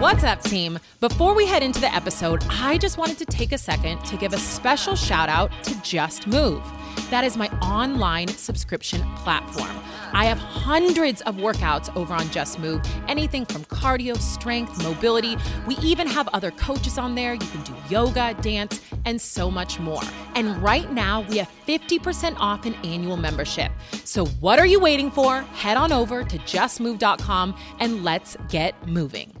What's up, team? Before we head into the episode, I just wanted to take a second to give a special shout out to Just Move. That is my online subscription platform. I have hundreds of workouts over on Just Move, anything from cardio, strength, mobility. We even have other coaches on there. You can do yoga, dance, and so much more. And right now, we have 50% off an annual membership. So, what are you waiting for? Head on over to justmove.com and let's get moving.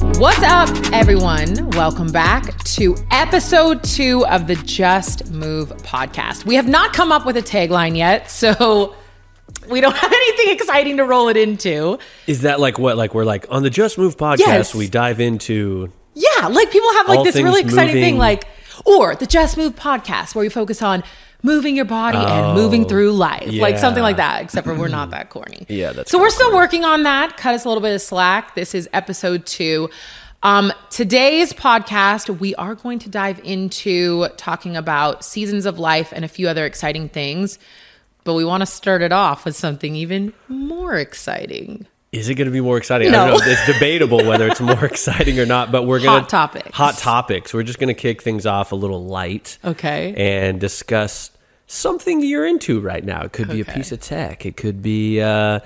What's up, everyone? Welcome back to episode two of the Just Move podcast. We have not come up with a tagline yet, so we don't have anything exciting to roll it into. Is that like what? Like we're like on the Just Move podcast, Yes. we dive into Yeah, like people have like this really exciting thing, like, or the Just Move podcast, where we focus on moving your body and moving through life, like something like that. Except for we're not that corny. Yeah, that's so we're still corny. working on that. Cut us a little bit of slack. This is episode two. Um, today's podcast, we are going to dive into talking about seasons of life and a few other exciting things. But we want to start it off with something even more exciting. Is it going to be more exciting? I No. don't know. It's debatable whether it's more exciting or not. But we're going to Hot topics. Hot topics. We're just going to kick things off a little light. Okay. And discuss something you're into right now. It could be a piece of tech. It could be uh,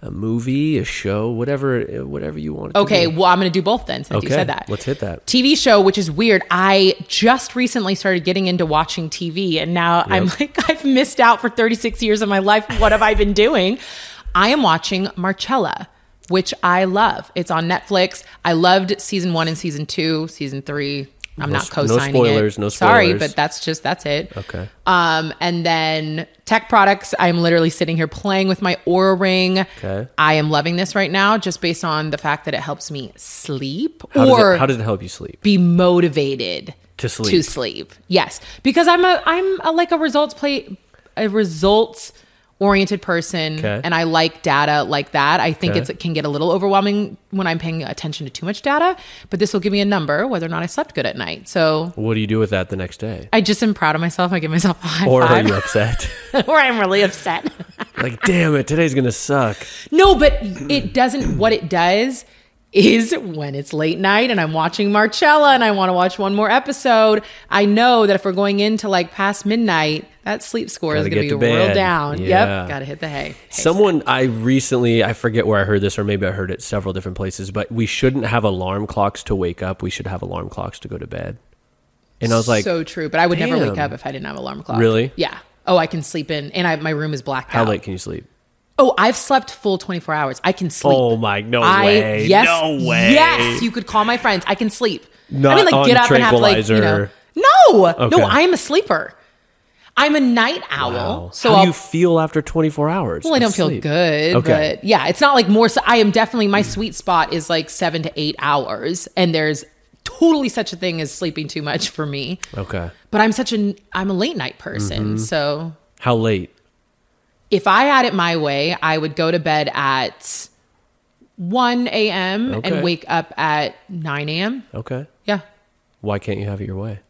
a movie, a show, whatever, whatever you want. Okay, well, I'm going to do both then since you said that. let's hit that. TV show, which is weird. I just recently started getting into watching TV, and now I'm like, I've missed out for 36 years of my life. What have I been doing? I am watching Marcella, which I love. It's on Netflix. I loved season one and season two, season three. I'm No not co-signing no spoilers, it. no spoilers. Sorry, but that's just that's it. Okay. Um, and then tech products. I'm literally sitting here playing with my Oura Ring. Okay. I am loving this right now, just based on the fact that it helps me sleep How, does or it, how does it help you sleep? be motivated To sleep. To sleep, yes, because I'm a I'm a, like a results play a results oriented person, Okay. and I like data like that. I think Okay. it's, it can get a little overwhelming when I'm paying attention to too much data, but this will give me a number whether or not I slept good at night. So What do you do with that the next day? I just am proud of myself. I give myself a high Or are you upset? or I'm really upset. like, damn it, today's going to suck. No, but it doesn't. What it does is when it's late night and I'm watching Marcella and I want to watch one more episode, I know that if we're going into like past midnight, that sleep score is Gotta going to be real down. Yeah. Yep, got to hit the hay. Hay Someone I recently I forget where I heard this or maybe I heard it several different places, but we shouldn't have alarm clocks to wake up. We should have alarm clocks to go to bed. And I was like, so true, but I would never wake up if I didn't have an alarm clock. Really? Yeah. Oh, I can sleep in, and I, my room is blacked how out. late can you sleep? Oh, I've slept full 24 hours. I can sleep. Oh my, no I, way. Yes, no way. Yes, you could call my friends. I can sleep. I Not mean, like on get up and have like you know. No, Okay. no, I am a sleeper. I'm a night owl, Wow. so how I'll, do you feel after 24 hours? well, I don't feel good, Okay. but yeah, it's not like more. So I am definitely my sweet spot is like seven to eight hours, and there's totally such a thing as sleeping too much for me. Okay. But I'm such an I'm a late night person, Mm-hmm. so How late? if I had it my way, I would go to bed at 1 a.m. Okay. and wake up at 9 a.m. Okay. Yeah. Why can't you have it your way?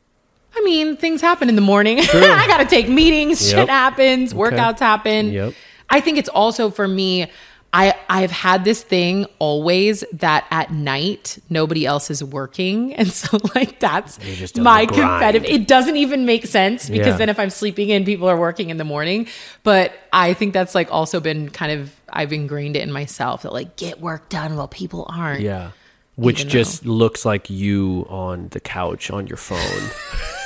I mean, things happen in the morning. I got to take meetings, Yep. shit happens, workouts happen. Yep. I think it's also for me, I, I've had this thing always that at night nobody else is working. And so, like, that's my competitive. It doesn't even make sense because Yeah. then if I'm sleeping in, people are working in the morning. But I think that's like also been kind of, I've ingrained it in myself that like get work done while people aren't. Yeah. Which just looks like you on the couch on your phone.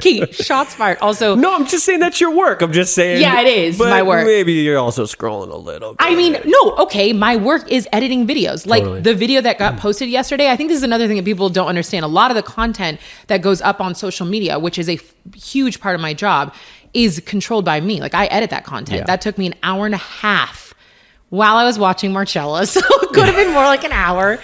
Key, shots fired. Also, no, I'm just saying that's your work. I'm just saying. Yeah, it is my work. Maybe you're also scrolling a little. Bit. I mean, no, okay, my work is editing videos. Like Totally. the video that got mm. posted yesterday, I think this is another thing that people don't understand. A lot of the content that goes up on social media, which is a f- huge part of my job, is controlled by me. Like I edit that content. Yeah. That took me an hour and a half while I was watching Marcella. So it could have been more like an hour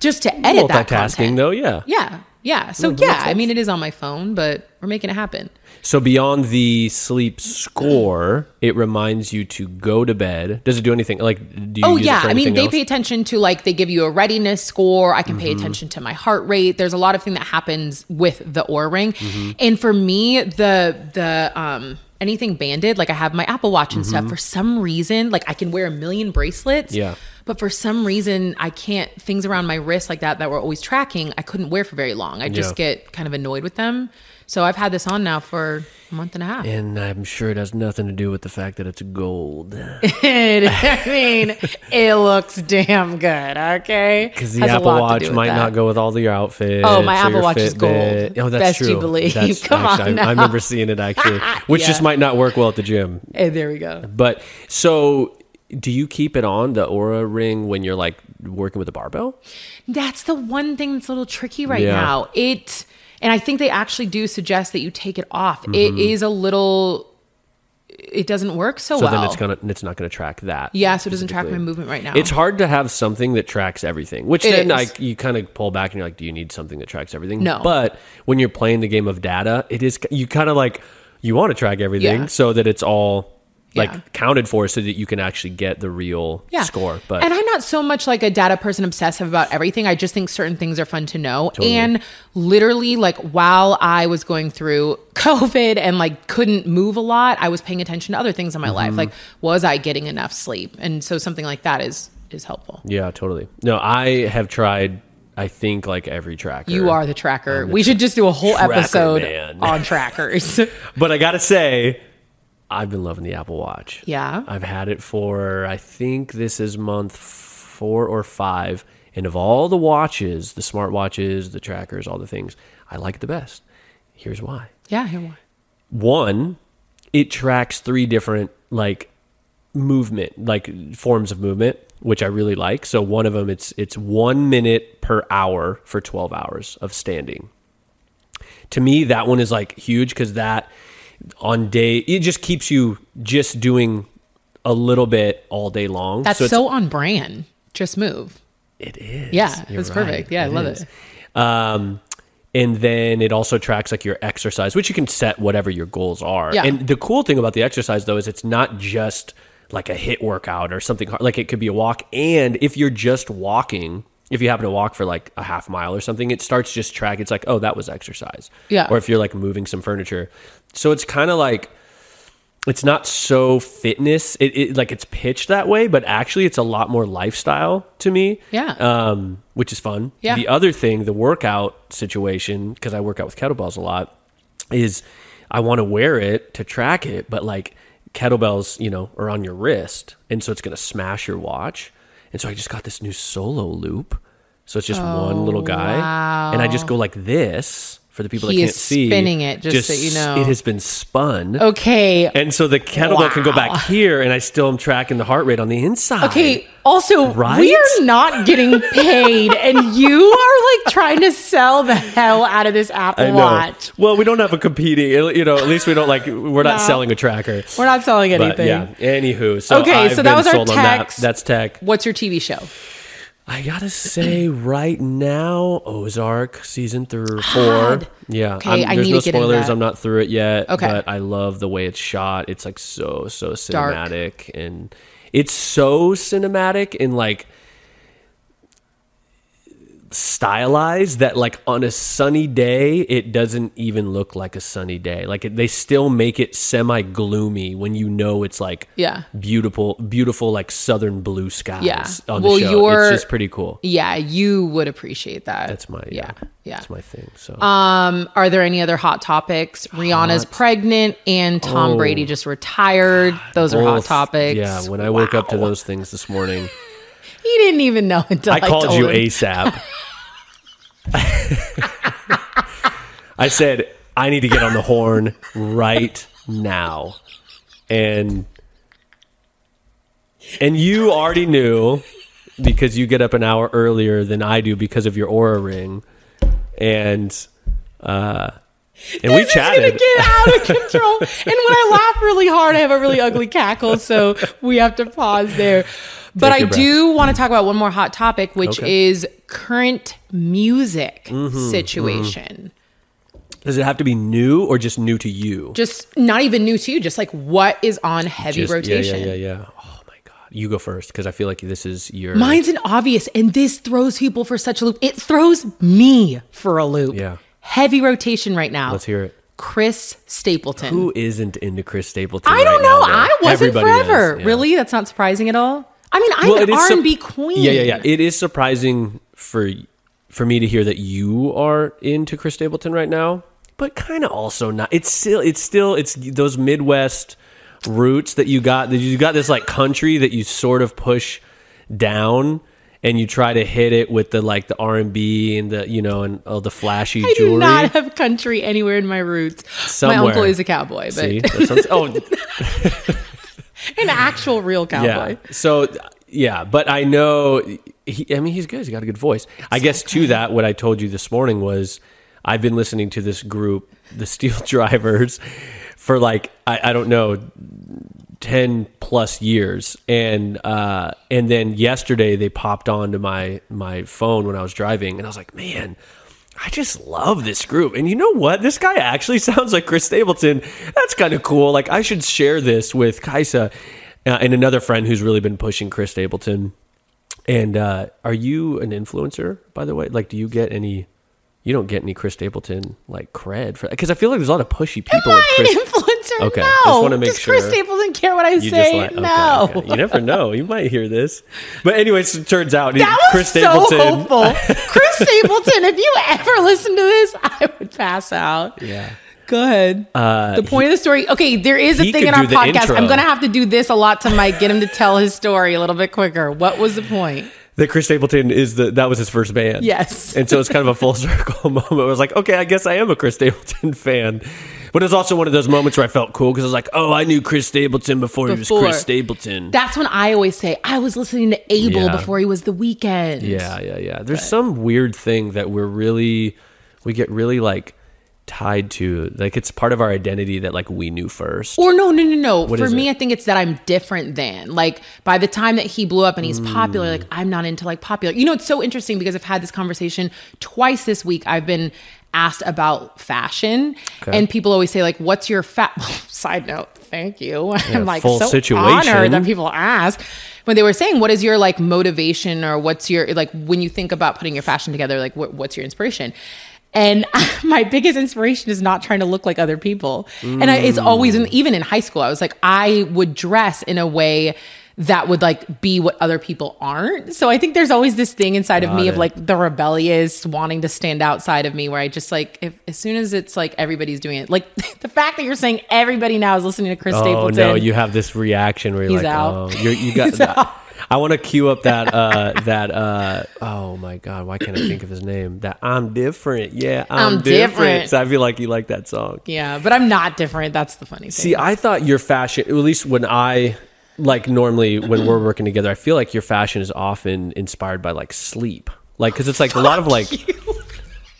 just to edit that multitasking content. though. Yeah. Yeah. Yeah. So that yeah, I mean it is on my phone, but we're making it happen. So beyond the sleep score, it reminds you to go to bed. Does it do anything like? Do you Oh yeah, I mean they else? pay attention to like they give you a readiness score. I can pay Mm-hmm. attention to my heart rate. There's a lot of thing that happens with the Oura ring, Mm-hmm. and for me the the um anything banded. Like I have my Apple Watch and stuff. For some reason, like I can wear a million bracelets. Mm-hmm. Yeah. But for some reason, I can't things around my wrist like that that were always tracking. I couldn't wear for very long. I just Yeah. get kind of annoyed with them. So I've had this on now for a month and a half. And I'm sure it has nothing to do with the fact that it's gold. I mean, it looks damn good. Okay, Because the Has Apple Watch might that. not go with all your outfits. Oh, my Apple Watch is gold. Oh, that's Best you true. believe. That's- Come on actually, I, now. I remember seeing it actually, which Yeah. just might not work well at the gym. Hey, there we go. But so, do you keep it on the Oura Ring when you're like working with the barbell? That's the one thing that's a little tricky right Yeah. now. It, and I think they actually do suggest that you take it off. Mm-hmm. It is a little. It doesn't work so, So well. So then it's gonna it's not gonna track that. yeah, so it doesn't track my movement right now. It's hard to have something that tracks everything, which It then like you kind of pull back and you're like, do you need something that tracks everything? No. But when you're playing the game of data, it is you kind of like you want to track everything Yeah. so that it's all like Yeah. counted for, so that you can actually get the real yeah. score. But and I'm not so much like a data person obsessive about everything. I just think certain things are fun to know. And literally, like while I was going through COVID and like couldn't move a lot, I was paying attention to other things in my Mm-hmm. life. Like, was I getting enough sleep? And so something like that is is helpful. yeah, totally. No, I have tried. I think like every tracker. You are the tracker. we should just do a whole episode man. on trackers. But I gotta say, I've been loving the Apple Watch. Yeah? I've had it for I think this is month four or five. And of all the watches, the smart watches, the trackers, all the things, I like it the best. Here's why. yeah, here one. One, it tracks three different like movement, like forms of movement, which I really like. So one of them, it's it's one minute per hour for twelve hours of standing. To me, that one is like huge because that on day it just keeps you just doing a little bit all day long. That's it's- so on brand. Just move. it is. Yeah, You're it's perfect. Yeah, I love is. it. Um, and then it also tracks like your exercise, which you can set whatever your goals are. Yeah. And the cool thing about the exercise though is it's not just like a HIIT workout or something hard. Like it could be a walk. And if you're just walking, if you happen to walk for like a half mile or something, it starts just track. It's like, oh, that was exercise. Yeah. Or if you're like moving some furniture. So it's kind of like it's not so fitness. It, it like it's pitched that way, but actually it's a lot more lifestyle to me. Yeah. Um, which is fun. Yeah. The other thing, the workout situation, because I work out with kettlebells a lot, is I want to wear it to track it, but like kettlebells, you know, are on your wrist, and so it's gonna smash your watch. And so I just got this new solo loop. So it's just one little guy, and I just go like this for the people He that can't is see. spinning it, just so you know. it has been spun. Okay. And so the kettlebell can go back here, and I still am tracking the heart rate on the inside. Okay. Also, Right? we are not getting paid, and you are like trying to sell the hell out of this Apple I know. Watch. Well, we don't have a competing. You know, at least we don't like. We're not No. selling a tracker. We're not selling But anything. yeah. Anywho, so Okay, I've so that been was our on that. That's tech. What's your TV show? I gotta say, right now, Ozark season three, four. Yeah, Okay, I there's need no spoilers. I'm not through it yet. Okay. but I love the way it's shot. It's like so so Dark. cinematic, and it's so cinematic and like stylized that like on a sunny day it doesn't even look like a sunny day like they still make it semi gloomy when you know it's like Yeah. beautiful beautiful like southern blue skies Yeah. on Well, the show you're- it's just pretty cool Yeah, you would appreciate that. that's my yeah, yeah, yeah. that's my thing so Um, are there any other hot topics? Rihanna's pregnant and Tom Oh. Brady just retired. Those are hot topics. yeah when i woke up to those things this morning he didn't even know until I, i called you him. asap i said i need to get on the horn right now and and you already knew because you get up an hour earlier than I do because of your Oura ring, and uh, and we This is gonna chatted. get out of control. and when I laugh really hard, I have a really ugly cackle, so we have to pause there. But I breath. do want to talk about one more hot topic, which Okay. is current music Mm-hmm, situation. Does it have to be new or just new to you? Just not even new to you, just like what is on heavy Just- rotation. Yeah, yeah, yeah, yeah. Oh my god, you go first because I feel like this is your. Mine's an obvious, and this throws people for such a loop. It throws me for a loop. Yeah. Heavy rotation right now. Let's hear it. Chris Stapleton. Who isn't into Chris Stapleton? I don't right know. now. I wasn't Everybody is, forever. yeah. Really? That's not surprising at all. I mean, I'm Well, an R&B queen. Yeah, yeah, yeah. It is surprising for for me to hear that you are into Chris Stapleton right now, but kind of also not. It's still, it's still, it's those Midwest roots that you got. That you got this like country that you sort of push down. And you try to hit it with the like the R and B and the you know and all the flashy I jewelry. do not have country anywhere in my roots. Somewhere. My uncle is a cowboy, but See, oh an actual real cowboy. Yeah. So yeah, but I know. He, I mean, he's good. He's got a good voice. I guess to that, what I told you this morning was I've been listening to this group, the Steel Drivers, for like I, I don't know. 10 plus years and uh and then yesterday they popped onto my my phone when I was driving and I was like man I just love this group. And you know what? This guy actually sounds like Chris Stapleton. That's kind of cool. Like, I should share this with Kaisa uh, and another friend who's really been pushing Chris Stapleton. And uh, are you an influencer, by the way? Like, do you get any. You don't get any Chris Stapleton like cred for because I feel like there's a lot of pushy people. Am with I Chris, an influencer? Okay, no. just wanna make Does Chris sure. Stapleton care what I say? like okay, no. okay. You never know. You might hear this, but anyways, it turns out That was Chris so Stapleton. hopeful. Chris Stapleton, if you ever listen to this, I would pass out. Yeah. Go ahead. Uh, the point of the story. Okay, there is a thing in our podcast. intro. I'm going to have to do this a lot to Mike, get him to tell his story a little bit quicker. What was the point? That Chris Stapleton is the that was his first band. Yes. And so it's kind of a full circle moment. I was like, okay, I guess I am a Chris Stapleton fan. But it was also one of those moments where I felt cool because I was like, oh, I knew Chris Stapleton before, he was Chris Stapleton. That's when I always say I was listening to Abel Yeah. before he was the Weeknd. yeah, yeah, yeah. There's some weird thing that we're really we get really like tied to. Like it's part of our identity that like we knew first. Or no, no, no, no. For me, it? I think it's that I'm different than. Like by the time that he blew up and he's Mm. popular, like I'm not into like popular. You know, it's so interesting because I've had this conversation twice this week. I've been asked about fashion, Okay. and people always say like, "What's your fat?" Side note, thank you. I'm like full so situation. honored that people ask. When they were saying, "What is your like motivation?" or "What's your like when you think about putting your fashion together?" Like, what, what's your inspiration? And my biggest inspiration is not trying to look like other people. And I, it's always, in, mm. even in high school, I was like, I would dress in a way that would like be what other people aren't. So I think there's always this thing inside of me Got of like the rebellious wanting to stand outside of me where I just like, if as soon as it's like everybody's doing it, like the fact that you're saying everybody now is listening to Chris Oh Stapleton. no, you have this reaction where you're He's like, out. oh, you're, you got that. I want to cue up that uh that uh oh my god, why can't I think of his name? That I'm different. Yeah, I'm, I'm different. So I feel like you like that song. yeah, but I'm not different. That's the funny thing. See, I thought your fashion, at least when I like normally when we're working together, I feel like your fashion is often inspired by like sleep, like because it's like a lot of like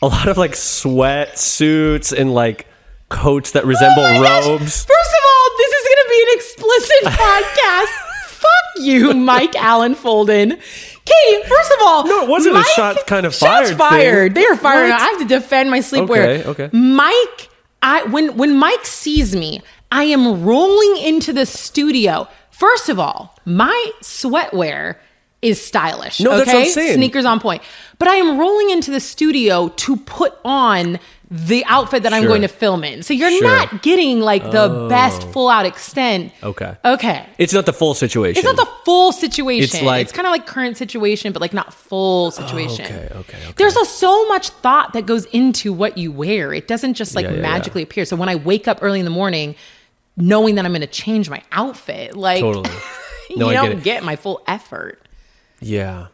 a lot of like sweat suits and like coats that resemble Oh my gosh. robes. First of all, this is going to be an explicit podcast. You, Mike Allen Folden. Okay, first of all, No, it wasn't a shot kind of shots fired thing. They are fired. What? I have to defend my sleepwear. Okay, okay. Mike, I when when Mike sees me, I am rolling into the studio. First of all, my sweatwear is stylish. No, okay? that's what I'm saying. Sneakers on point. But I am rolling into the studio to put on the outfit that I'm Sure. going to film in. So you're Sure. not getting like the oh. best full out extent. Okay. Okay. It's not the full situation. It's not the full situation. It's like- it's kind of like current situation, but like not full oh, situation. okay, okay, okay. There's a, so much thought that goes into what you wear. It doesn't just like Yeah, yeah, magically appear. So when I wake up early in the morning, knowing that I'm going to change my outfit, like Totally. you I get don't it. get my full effort. Yeah.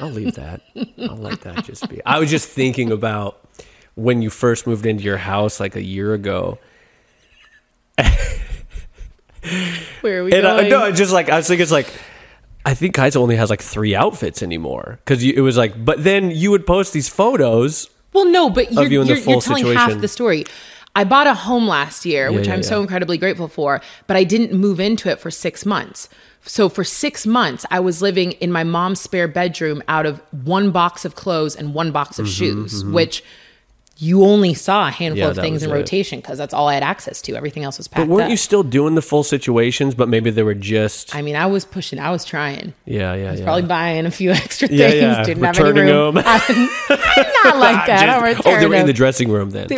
I'll leave that. I'll let that just be. I was just thinking about when you first moved into your house like a year ago. Where are we And I, going? no, it's just like I was thinking it's like I think Kaisa only has like three outfits anymore because it was like. But then you would post these photos. Well, no, but you're, you in the you're, you're full telling half the story. I bought a home last year, which yeah, I'm so incredibly grateful for, but I didn't move into it for six months. So for six months, I was living in my mom's spare bedroom out of one box of clothes and one box Mm-hmm, of shoes, which you only saw a handful Yeah, of things in it. rotation because that's all I had access to. Everything else was packed But weren't up. you still doing the full situations? But maybe they were just. I mean, I was pushing, I was trying. yeah, yeah, i yeah. Probably buying a few extra things. Yeah, yeah. Didn't have any Returning room. them. I'm not like that. I don't Just- oh, they return were in the dressing room then.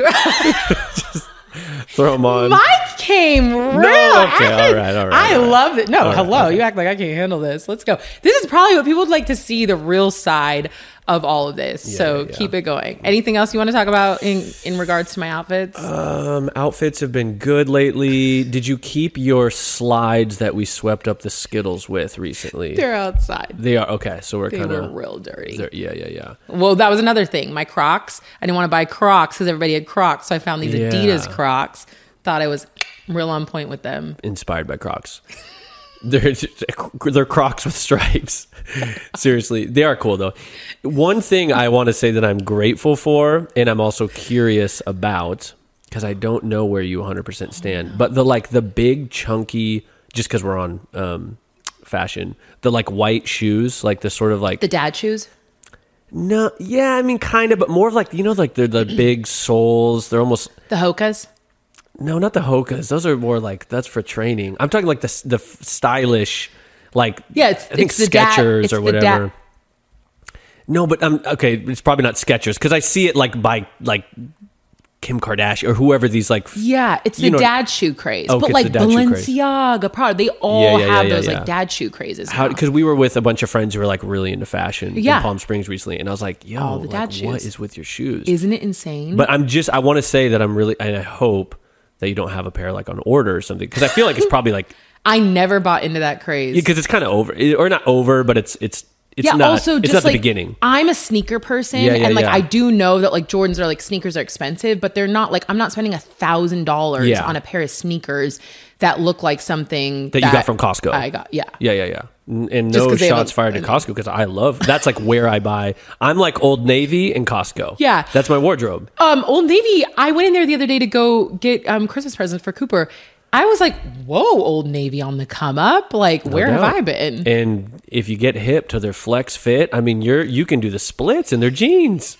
Throw them on. Mike came real. okay, I- all right, all right, I all right. love it. No, All right, hello. okay. You act like I can't handle this. Let's go. This is probably what people would like to see the real side of all of this. so yeah, yeah. keep it going. Anything else you want to talk about in in regards to my outfits? Um, outfits have been good lately. Did you keep your slides that we swept up the Skittles with recently? They're outside. They are okay. So we're kind were of real dirty. yeah, yeah, yeah. Well, that was another thing. My Crocs. I didn't want to buy Crocs because everybody had Crocs, so I found these Yeah. Adidas Crocs. Thought I was real on point with them. Inspired by Crocs. They're they're Crocs with stripes. Seriously, they are cool though. One thing I want to say that I'm grateful for, and I'm also curious about, because I don't know where you 100% stand, but the like the big chunky, just because we're on um, fashion, the like white shoes, like the sort of like The dad shoes. No, yeah, I mean, kind of, but more of like you know, like they're the big soles. They're almost The Hokas. No, not the Hokas. Those are more like that's for training. I'm talking like the the stylish, like Yeah, it's- I think it's Skechers it's or whatever. dad- no, but I'm okay, it's probably not Skechers because I see it like by like Kim Kardashian or whoever these like. Yeah, it's the know- dad shoe craze. Okay, but like. Balenciaga, Prada, they all Yeah, yeah, have yeah, those like dad shoe crazes. Because we were with a bunch of friends who were like really into fashion Yeah. in Palm Springs recently, and I was like, "Yo, All the dad like, what shoes. is with your shoes?" Isn't it insane? But I'm just I want to say that I'm really and I hope that you don't have a pair like on order or something because I feel like it's probably like I never bought into that craze. because it's kind of over or not over, but it's it's it's yeah, not also it's just not the beginning. I'm a sneaker person, Yeah, yeah, and like yeah. I do know that like Jordans are like sneakers are expensive, but they're not like I'm not spending a thousand dollars on a pair of sneakers that look like something That you got from Costco. I got yeah. Yeah, yeah, yeah. And no 'cause they have shots fired at Costco because I love that's like where I buy. I'm like Old Navy and Costco. Yeah. that's my wardrobe. Um, Old Navy. I went in there the other day to go get um Christmas presents for Cooper. I was like, "Whoa, Old Navy on the come up! Like, where have. I been?" And if you get hip to their flex fit, I mean, you're you can do the splits in their jeans.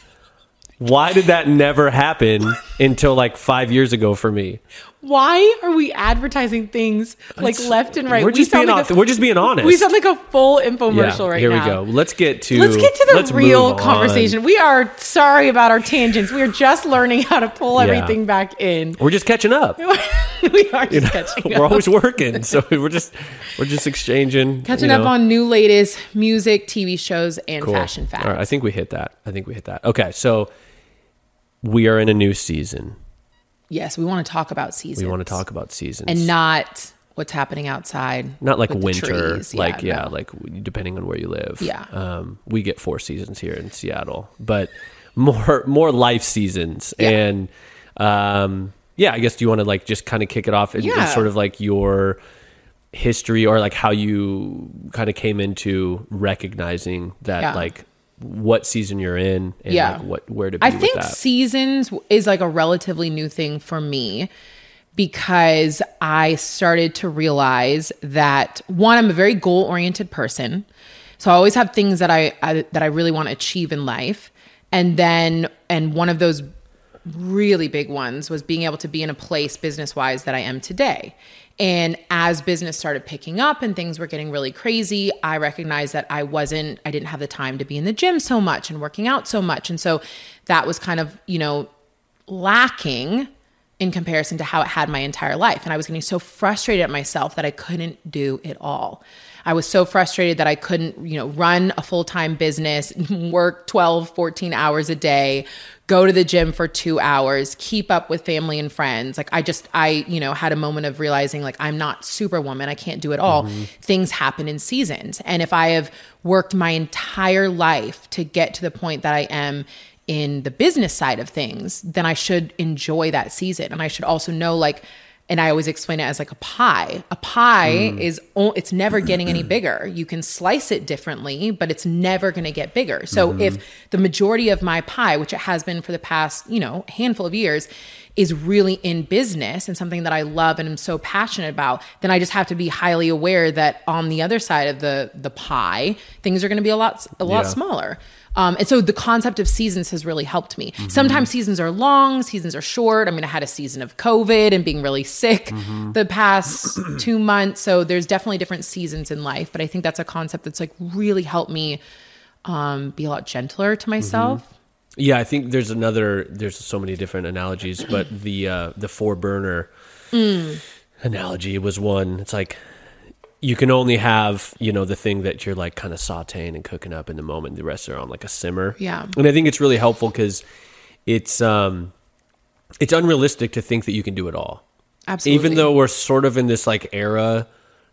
Why did that never happen until like five years ago for me? Why are we advertising things like It's- left and right? We're just being like hon- we're just being honest. We sound like a full infomercial right here now. we go. Let's get to Let's get to the real move on. conversation. We are sorry about our tangents. We are just learning how to pull Yeah. everything back in. We're just catching up. we are just catching up. we're always working, so we're just we're just exchanging catching you up on new latest music, TV shows, and Cool. fashion facts. All right, I think we hit that. I think we hit that. Okay, so we are in a new season. Yes, we want to talk about seasons. We want to talk about seasons and not what's happening outside. not like winter, like yeah, no. like depending on where you live. Yeah. um, we get four seasons here in Seattle, but more more life seasons Yeah. and um, yeah. I guess do you want to like just kind of kick it off and, and sort of like your history or like how you kind of came into recognizing that Yeah. like what season you're in and Yeah. like what where to be I think that. seasons is like a relatively new thing for me because I started to realize that one, I'm a very goal oriented person. So I always have things that I, I that I really want to achieve in life. And then and one of those really big ones was being able to be in a place business wise that I am today. And as business started picking up and things were getting really crazy, I recognized that I wasn't, I didn't have the time to be in the gym so much and working out so much. And so that was kind of, you know, lacking in comparison to how it had my entire life. And I was getting so frustrated at myself that I couldn't do it all. I was so frustrated that I couldn't, you know, run a full-time business, work 12, 14 hours a day, go to the gym for 2 hours, keep up with family and friends. Like I just I, you know, had a moment of realizing like I'm not superwoman. I can't do it all. Mm-hmm. Things happen in seasons. And if I have worked my entire life to get to the point that I am in the business side of things, then I should enjoy that season. And I should also know like and I always explain it as like a pie. A pie mm. is o- it's never getting any bigger. You can slice it differently, but it's never going to get bigger. So mm-hmm. if the majority of my pie, which it has been for the past, you know, handful of years, is really in business and something that I love and am so passionate about, then I just have to be highly aware that on the other side of the the pie, things are going to be a lot a lot Yeah. smaller. Um, and so the concept of seasons has really helped me. Sometimes seasons are long, seasons are short. I mean, I had a season of COVID and being really sick the past two months. So there's definitely different seasons in life. But I think that's a concept that's like really helped me um, be a lot gentler to myself. Yeah, I think there's another. There's so many different analogies, but the uh, the four burner analogy was one. It's like you can only have you know the thing that you're like kind of sautéing and cooking up in the moment. The rest are on like a simmer. Yeah. and I think it's really helpful because it's um it's unrealistic to think that you can do it all. Absolutely. Even though we're sort of in this like era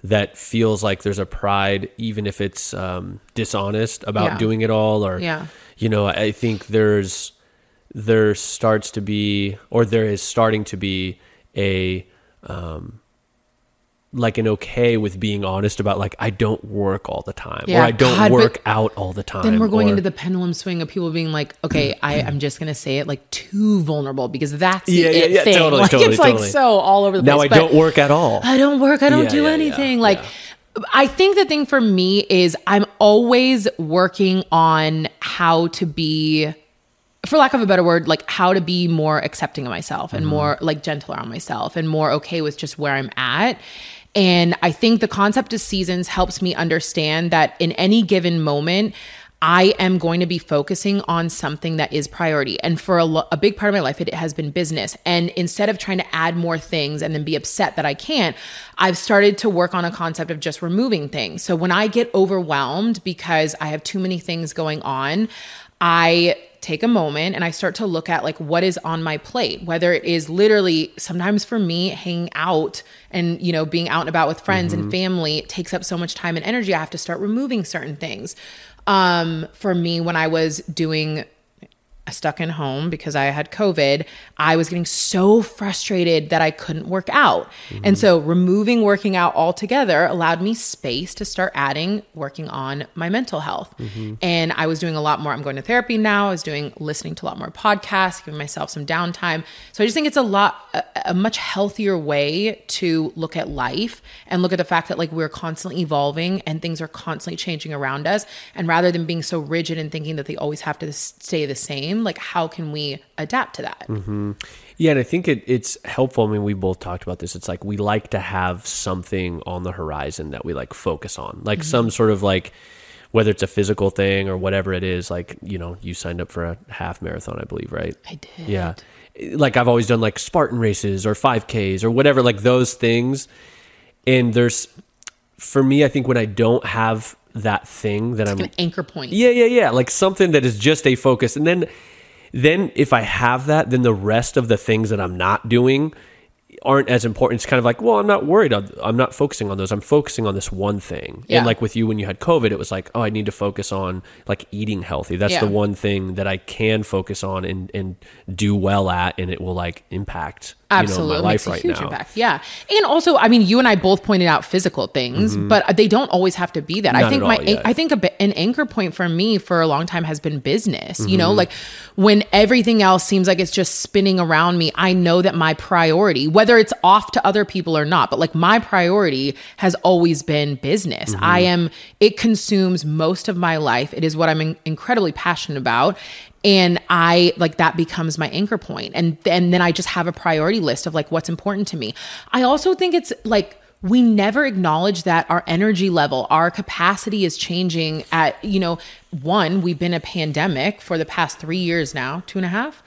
that feels like there's a pride, even if it's um, dishonest about Yeah. doing it all, or Yeah. you know, I think there's there starts to be, or there is starting to be a um, like an okay with being honest about like I don't work all the time, or I don't God, work out all the time. then we're going or- into the pendulum swing of people being like, okay, I, I'm just gonna say it like too vulnerable because that's the Yeah, yeah, it yeah, thing. totally, like totally, it's like so all over the place. now. I don't work at all. I don't work. I don't Yeah, do yeah, yeah, anything. like, yeah. I think the thing for me is I'm always working on how to be, for lack of a better word, like how to be more accepting of myself and mm-hmm. more like gentler on myself and more okay with just where I'm at. And I think the concept of seasons helps me understand that in any given moment, I am going to be focusing on something that is priority. And for a, lo- a big part of my life, it has been business. And instead of trying to add more things and then be upset that I can't, I've started to work on a concept of just removing things. So when I get overwhelmed because I have too many things going on, I take a moment and I start to look at like what is on my plate, whether it is literally sometimes for me hanging out and you know being out and about with friends and family takes up so much time and energy. I have to start removing certain things. Um, for me, when I was doing stuck in home because I had COVID, I was getting so frustrated that I couldn't work out. And so removing working out altogether allowed me space to start adding working on my mental health. And I was doing a lot more. I'm going to therapy now. I was doing listening to a lot more podcasts, giving myself some downtime. So I just think it's a lot a, a much healthier way to look at life and look at the fact that like we're constantly evolving and things are constantly changing around us. And rather than being so rigid and thinking that they always have to stay the same, like how can we adapt to that? mm-hmm. Yeah, and I think it, it's helpful. I mean, we both talked about this. It's like we like to have something on the horizon that we like focus on, like some sort of like whether it's a physical thing or whatever it is. Like you know, you signed up for a half marathon, I believe, right? I did. Yeah, like I've always done like Spartan races or 5Ks or whatever, like those things. And there's for me, I think when I don't have that thing that I'm An anchor point. yeah, yeah, yeah. Like something that is just a focus. And then then if I have that, then the rest of the things that I'm not doing aren't as important. It's kind of like, well, I'm not worried. I'm I'm not focusing on those. I'm focusing on this one thing. Yeah. And like with you when you had COVID, it was like, oh, I need to focus on like eating healthy. That's Yeah. the one thing that I can focus on and and do well at and it will like impact Absolutely. you know, my Makes life a right huge now. impact. Yeah. And also, I mean, you and I both pointed out physical things, but they don't always have to be that. I think my, all. I think a, an anchor point for me for a long time has been business. You Mm-hmm. know, like when everything else seems like it's just spinning around me, I know that my priority, whether it's off to other people or not, but like my priority has always been business. Mm-hmm. I am, it consumes most of my life. It is what I'm in- incredibly passionate about and i like that becomes my anchor point. And and then i just have a priority list of like what's important to me. I also think it's like we never acknowledge that our energy level our capacity is changing at you know one we've been a pandemic for the past three years now two and a half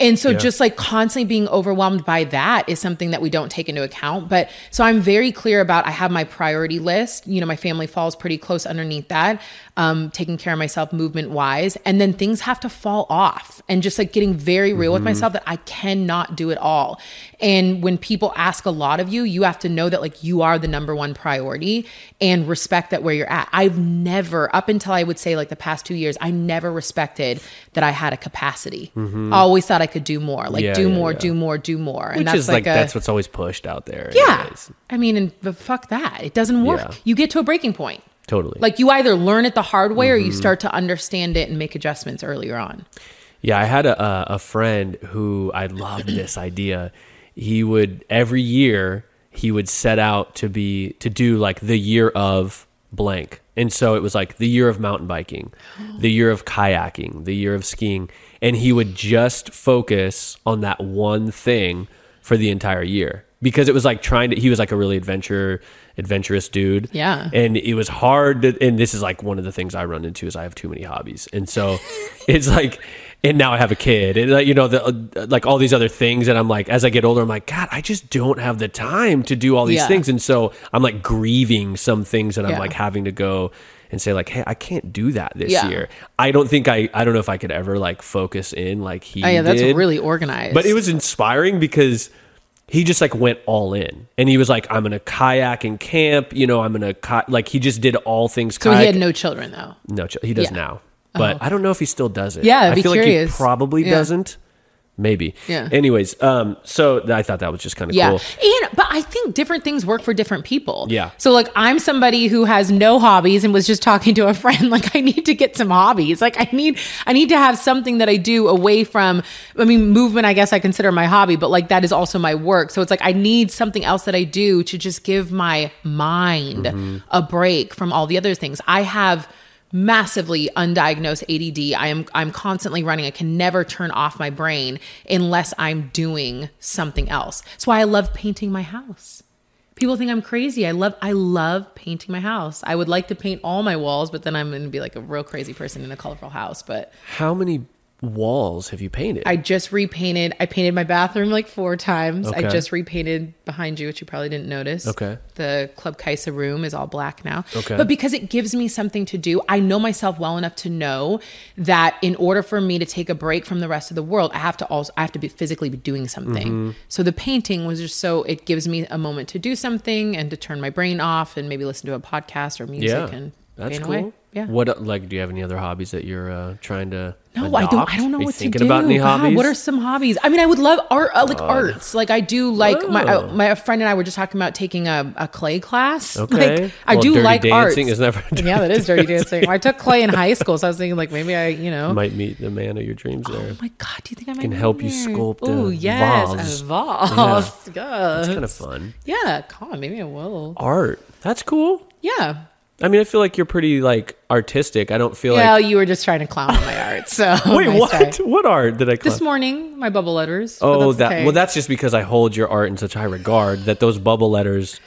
and so just like constantly being overwhelmed by that is something that we don't take into account. But so I'm very clear about I have my priority list. You know, my family falls pretty close underneath that. Um, taking care of myself movement wise. And then things have to fall off and just like getting very real with myself that I cannot do it all. And when people ask a lot of you, you have to know that like you are the number one priority and respect that where you're at. I've never, up until I would say like the past two years, I never respected that I had a capacity. I always thought I could do more, like Yeah, do yeah, more, yeah. do more, do more. And Which that's is like, like, a, that's what's always pushed out there. yeah. anyways. I mean, and but fuck that. It doesn't work. You get to a breaking point. Totally. Like you either learn it the hard way or Mm-hmm. you start to understand it and make adjustments earlier on. Yeah, I had a a a friend who I loved this idea. He would every year he would set out to be to do like the year of blank. And so it was like the year of mountain biking, the year of kayaking, the year of skiing, and he would just focus on that one thing for the entire year because it was like trying to he was like a really adventure adventurous dude. Yeah. And it was hard to, and this is like one of the things I run into is I have too many hobbies. And so it's like and now I have a kid, and like, you know, the, like all these other things. And I'm like, as I get older, I'm like, God, I just don't have the time to do all these Yeah. things. And so I'm like grieving some things that I'm Yeah. like having to go and say like, hey, I can't do that this Yeah. year. I don't think I, I don't know if I could ever like focus in like he Oh yeah, that's really organized. But it was inspiring because he just like went all in, and he was like, I'm gonna kayak and camp. You know, I'm gonna ki-, like he just did all things. so kayak. he had no children though. No, ch- he does Yeah. now. But uh-huh. I don't know if he still does it. Yeah, I feel curious. like he probably Yeah. doesn't. Maybe. Yeah. Anyways, um, so th- I thought that was just kind of Yeah. cool. And but I think different things work for different people. Yeah. So like I'm somebody who has no hobbies and was just talking to a friend like I need to get some hobbies. Like I need I need to have something that I do away from I mean movement I guess I consider my hobby, but like that is also my work. So it's like I need something else that I do to just give my mind Mm-hmm. a break from all the other things. I have massively undiagnosed ADD. I am I'm constantly running. I can never turn off my brain unless I'm doing something else. That's why I love painting my house. People think I'm crazy. I love I love painting my house. I would like to paint all my walls, but then I'm going to be like a real crazy person in a colorful house, but How many walls have you painted? I just repainted. I painted my bathroom like four times. I just repainted behind you, which you probably didn't notice. Okay. The Club Kaisa room is all black now. Okay. But because it gives me something to do, I know myself well enough to know that in order for me to take a break from the rest of the world, I have to also I have to be physically be doing something. Mm-hmm. So the painting was just so it gives me a moment to do something and to turn my brain off and maybe listen to a podcast or music yeah. and That's cool. away. Yeah. What uh, like? Do you have any other hobbies that you're uh, trying to? No, I don't. I don't know what thinking to do. about any God, what are some hobbies? I mean, I would love art, uh, like arts. Like I do. Like my Oh. uh, my friend and I were just talking about taking a, a clay class. Okay. Like, I Well, do dirty like dancing arts. is never. yeah, that is dirty dancing. Well, I took clay in high school, so I was thinking like maybe I, you know. might meet the man of your dreams there. oh my god, do you think I might Can help you sculpt a Oh yes, vase. a vase. Yeah. It's kind of fun. Yeah, come on, maybe I will. Art. That's cool. Yeah. I mean, I feel like you're pretty like artistic. I don't feel Yeah, like. Well, you were just trying to clown on my art. So Wait, what? What art did I? This morning, my bubble letters. Oh, that. okay. Well, that's just because I hold your art in such high regard that those bubble letters.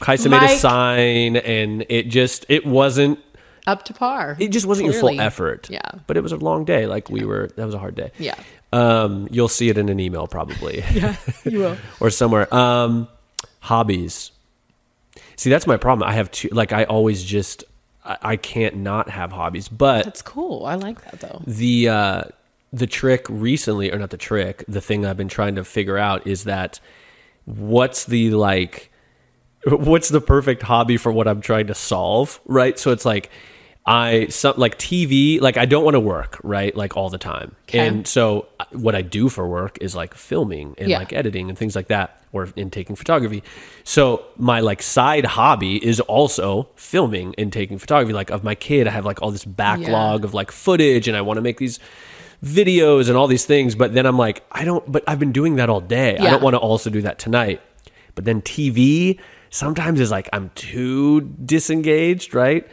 Kaisa made a sign, and it just it wasn't up to par. it just wasn't your full effort. Yeah. but it was a long day. Like we were, that was a hard day. Yeah. Um, you'll see it in an email probably. Yeah, You will. or somewhere. Um, hobbies. See, that's my problem. I have two. Like I always just, I, I can't not have hobbies. But That's cool. I like that though. the uh, the trick recently, or not the trick, the thing I've been trying to figure out is that what's the like, what's the perfect hobby for what I'm trying to solve, right? So it's like. I some like TV like I don't want to work right like all the time Okay. and so uh, what I do for work is like filming and Yeah. like editing and things like that or in taking photography so my like side hobby is also filming and taking photography like of my kid I have like all this backlog Yeah. of like footage and I want to make these videos and all these things but then I'm like I don't but I've been doing that all day I don't want to also do that tonight but then TV sometimes is like I'm too disengaged right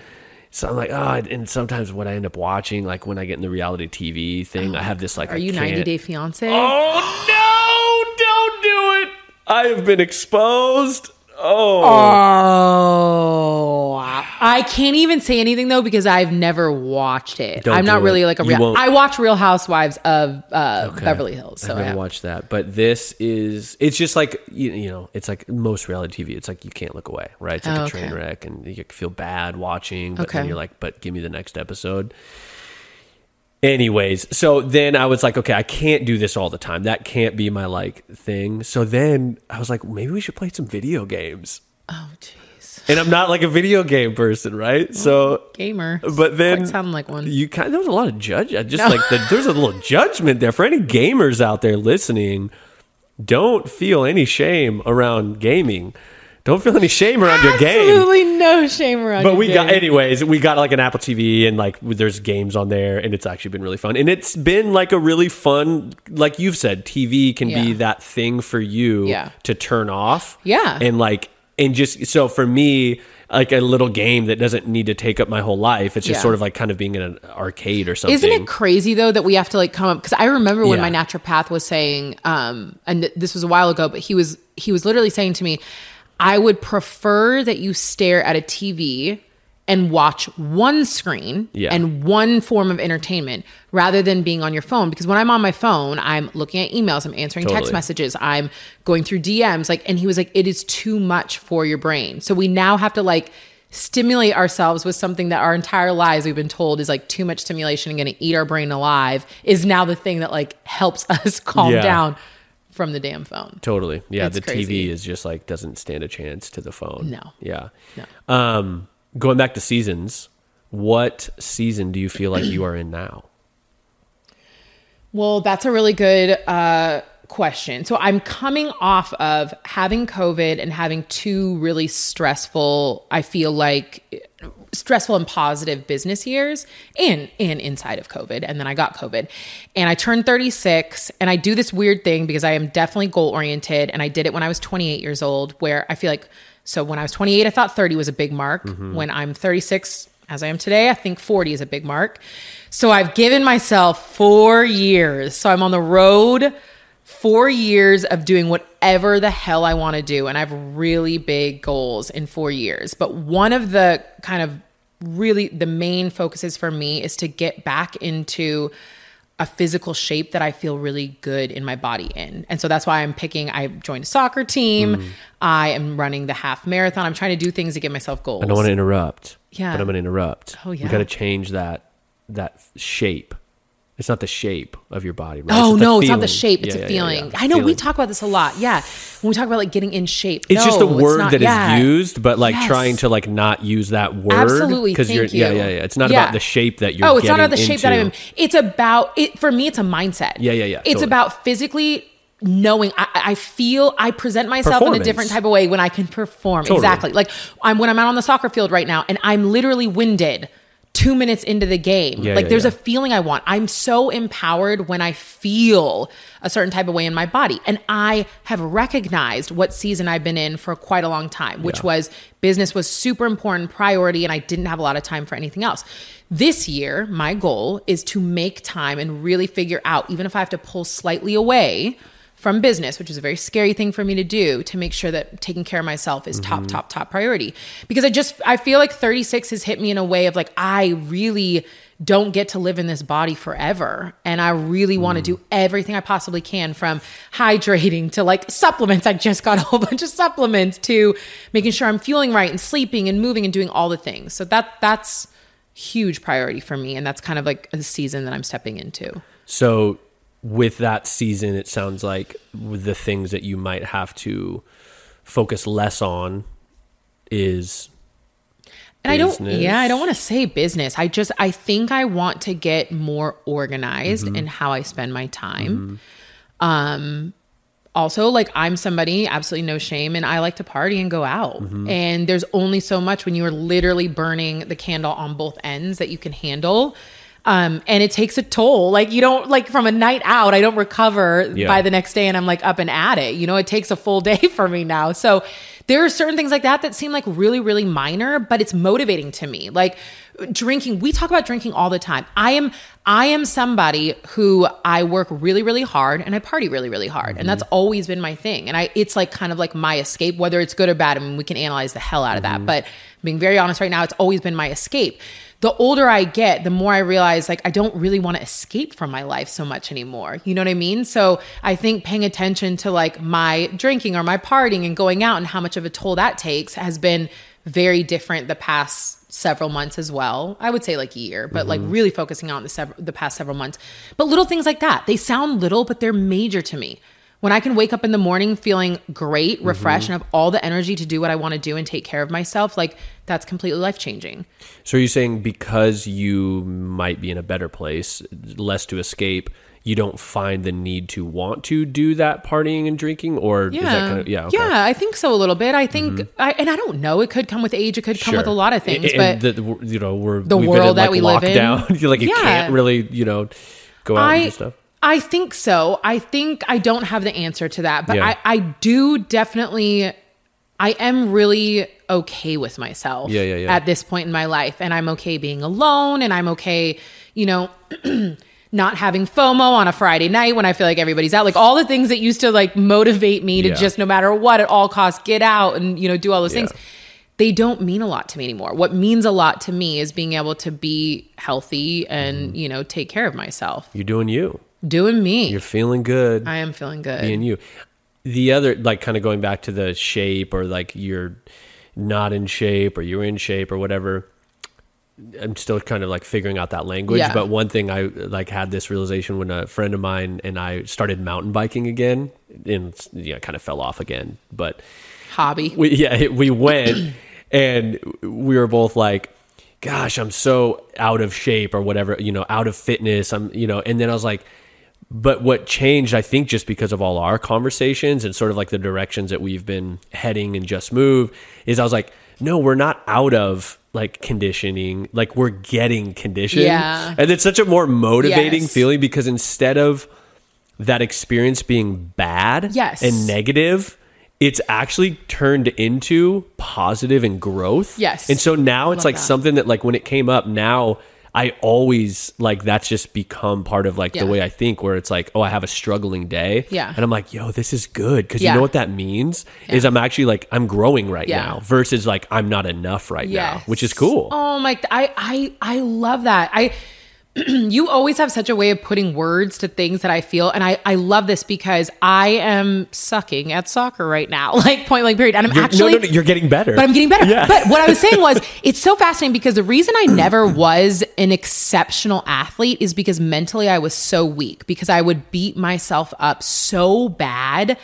so I'm like, oh, and sometimes what I end up watching, like when I get in the reality TV thing, I have this like, Are I you 90 can't- Day Fiance? Oh no! Don't do it! I have been exposed. Oh, Oh, I can't even say anything though because I've never watched it. Don't I'm not really it. like a You real. won't- I watch Real Housewives of uh, Okay. Beverly Hills. So I've never watched that, but this is it's just like you, you know, it's like most reality TV. It's like you can't look away, right? It's like Oh, a train okay. wreck, and you feel bad watching, but then you're like, but give me the next episode. Anyways, so then I was like, okay, I can't do this all the time. That can't be my like thing. So then I was like, maybe we should play some video games. oh, jeez, And I'm not like a video game person, right? So gamer. But then Quite sound like one. You kind there was a lot of judge. I Just like the, there's a little judgment there for any gamers out there listening. Don't feel any shame around gaming. Don't feel any shame around your game. Absolutely no shame around. Your game. But we got, anyways, we got like an Apple TV and like there's games on there and it's actually been really fun. And it's been like a really fun, like you've said, TV can be that thing for you Yeah. to turn off. Yeah. And like, and just, so for me, like a little game that doesn't need to take up my whole life. It's just Yeah. sort of like kind of being in an arcade or something. Isn't it crazy though that we have to like come up? Because I remember when Yeah. my naturopath was saying, um, and th- this was a while ago, but he was he was literally saying to me, I would prefer that you stare at a TV and watch one screen Yeah. and one form of entertainment rather than being on your phone because when I'm on my phone, I'm looking at emails, I'm answering text messages, I'm going through DMs like and he was like it is too much for your brain. So we now have to like stimulate ourselves with something that our entire lives we've been told is like too much stimulation and going to eat our brain alive is now the thing that like helps us calm Yeah. down from the damn phone. Totally. Yeah, It's the crazy. TV is just like doesn't stand a chance to the phone. No. Yeah. No. Um, going back to seasons, what season do you feel like you are in now? Well, that's a really good uh, question. So I'm coming off of having COVID and having two really stressful, I feel like stressful and positive business years and and inside of COVID. And then I got COVID. And I turned 36 and I do this weird thing because I am definitely goal oriented and I did it when I was 28 years old where I feel like so when I was 28 I thought 30 was a big mark. Mm-hmm. When I'm 36 as I am today, I think 40 is a big mark. So I've given myself 4 years. So I'm on the road four years of doing whatever the hell I want to do. And I have really big goals in four years. But one of the kind of really the main focuses for me is to get back into a physical shape that I feel really good in my body in. And so that's why I'm picking I joined a soccer team. Mm. I am running the half marathon. I'm trying to do things to get myself goals. I don't want to interrupt. Yeah. But I'm going to interrupt. Oh, We yeah. got to change that that shape. It's not the shape of your body, right? Oh the no, it's not the shape. It's Yeah, a feeling. yeah, yeah. I know we talk about this a lot. Yeah, when we talk about like getting in shape, It's just a No, word not- that is used, but like Yes. trying to like not use that word. Absolutely, Because you're thank yeah, yeah, yeah. It's not about the shape that you're Oh, it's not about the shape that I'm It's about it for me. It's a mindset. Yeah, yeah, yeah, It's totally. about physically knowing. I, I feel I present myself in a different type of way when I can perform. Totally. Exactly. Like I'm when I'm out on the soccer field right now, and I'm literally winded. Two minutes into the game, Yeah, like yeah, there's yeah. a feeling I want. I'm so empowered when I feel a certain type of way in my body. And I have recognized what season I've been in for quite a long time, which was business was super important priority and I didn't have a lot of time for anything else. This year, my goal is to make time and really figure out, even if I have to pull slightly away from business, which is a very scary thing for me to do, to make sure that taking care of myself is top, mm-hmm. top, top priority. Because I just, I feel like 36 has hit me in a way of like, I really don't get to live in this body forever. And I really want to mm. do everything I possibly can from hydrating to like supplements. I just got a whole bunch of supplements to making sure I'm fueling right and sleeping and moving and doing all the things. So that, that's huge priority for me. And that's kind of like a season that I'm stepping into. So, with that season, it sounds like the things that you might have to focus less on is And I don't, yeah, I don't want to say business. I just, I think I want to get more organized Mm-hmm. in how I spend my time. Um, also, like I'm somebody, absolutely no shame, and I like to party and go out. Mm-hmm. And there's only so much when you are literally burning the candle on both ends that you can handle. Um, and it takes a toll. Like you don't like from a night out, I don't recover Yeah. by the next day and I'm like up and at it. You know, it takes a full day for me now. So there are certain things like that that seem like really, really minor, but it's motivating to me. Like drinking, we talk about drinking all the time. I am, I am somebody who I work really, really hard and I party really, really hard. And that's always been my thing. And I, it's like kind of like my escape, whether it's good or bad. I mean, we can analyze the hell out of that, but being very honest right now, it's always been my escape the older I get, the more I realize like I don't really want to escape from my life so much anymore. You know what I mean? So I think paying attention to like my drinking or my partying and going out and how much of a toll that takes has been very different the past several months as well. I would say like a year, but like mm-hmm. really focusing on the sev- the past several months. But little things like that, they sound little, but they're major to me. When I can wake up in the morning feeling great, refreshed, and have all the energy to do what I want to do and take care of myself, like that's completely life changing. So are you saying because you might be in a better place, less to escape, you don't find the need to want to do that partying and drinking, or Yeah. is that kind of yeah? Okay. Mm-hmm. Yeah, I think so a little bit. I think, I, and I don't know. It could come with age. It could come with a lot of things. And but the, you know, we're The we've world been that in, we like, live in. like you Yeah. can't really you know go out and do stuff. I think so. I think I don't have the answer to that, but Yeah. I, I do definitely. I am really okay with myself Yeah, yeah, yeah. at this point in my life. And I'm okay being alone and I'm okay, you know, not having FOMO on a Friday night when I feel like everybody's out. Like all the things that used to like motivate me to Yeah. just no matter what at all costs get out and you know do all those Yeah. things. They don't mean a lot to me anymore. What means a lot to me is being able to be healthy and, Mm-hmm. you know, take care of myself. You're doing you. Doing me. You're feeling good. I am feeling good. being you. The other, like, kind of going back to the shape or like you're not in shape or you're in shape or whatever. I'm still kind of like figuring out that language. Yeah. But one thing I like had this realization when a friend of mine and I started mountain biking again, and you know, kind of fell off again. But Hobby. we yeah we went and we were both like gosh i'm so out of shape or whatever you know out of fitness i'm you know and then i was like but what changed i think just because of all our conversations and sort of like the directions that we've been heading and just move is i was like no we're not out of like conditioning like we're getting conditioned Yeah. and it's such a more motivating Yes. feeling because instead of that experience being bad Yes. and negative it's actually turned into positive and growth Yes. and so now it's Love like that. something that like when it came up now i always like that's just become part of like Yeah. the way i think where it's like oh i have a struggling day Yeah. and i'm like yo this is good because Yeah. you know what that means is i'm actually like i'm growing right Yeah. now versus like i'm not enough right now which is cool Oh my! I I I love that. I you always have such a way of putting words to things that I feel, and I I love this because I am sucking at soccer right now, like point blank period. And I'm You're- actually no, no, no, you're getting better but I'm getting better. Yeah. But what I was saying was, it's so fascinating because the reason I never was an exceptional athlete is because mentally I was so weak because I would beat myself up so bad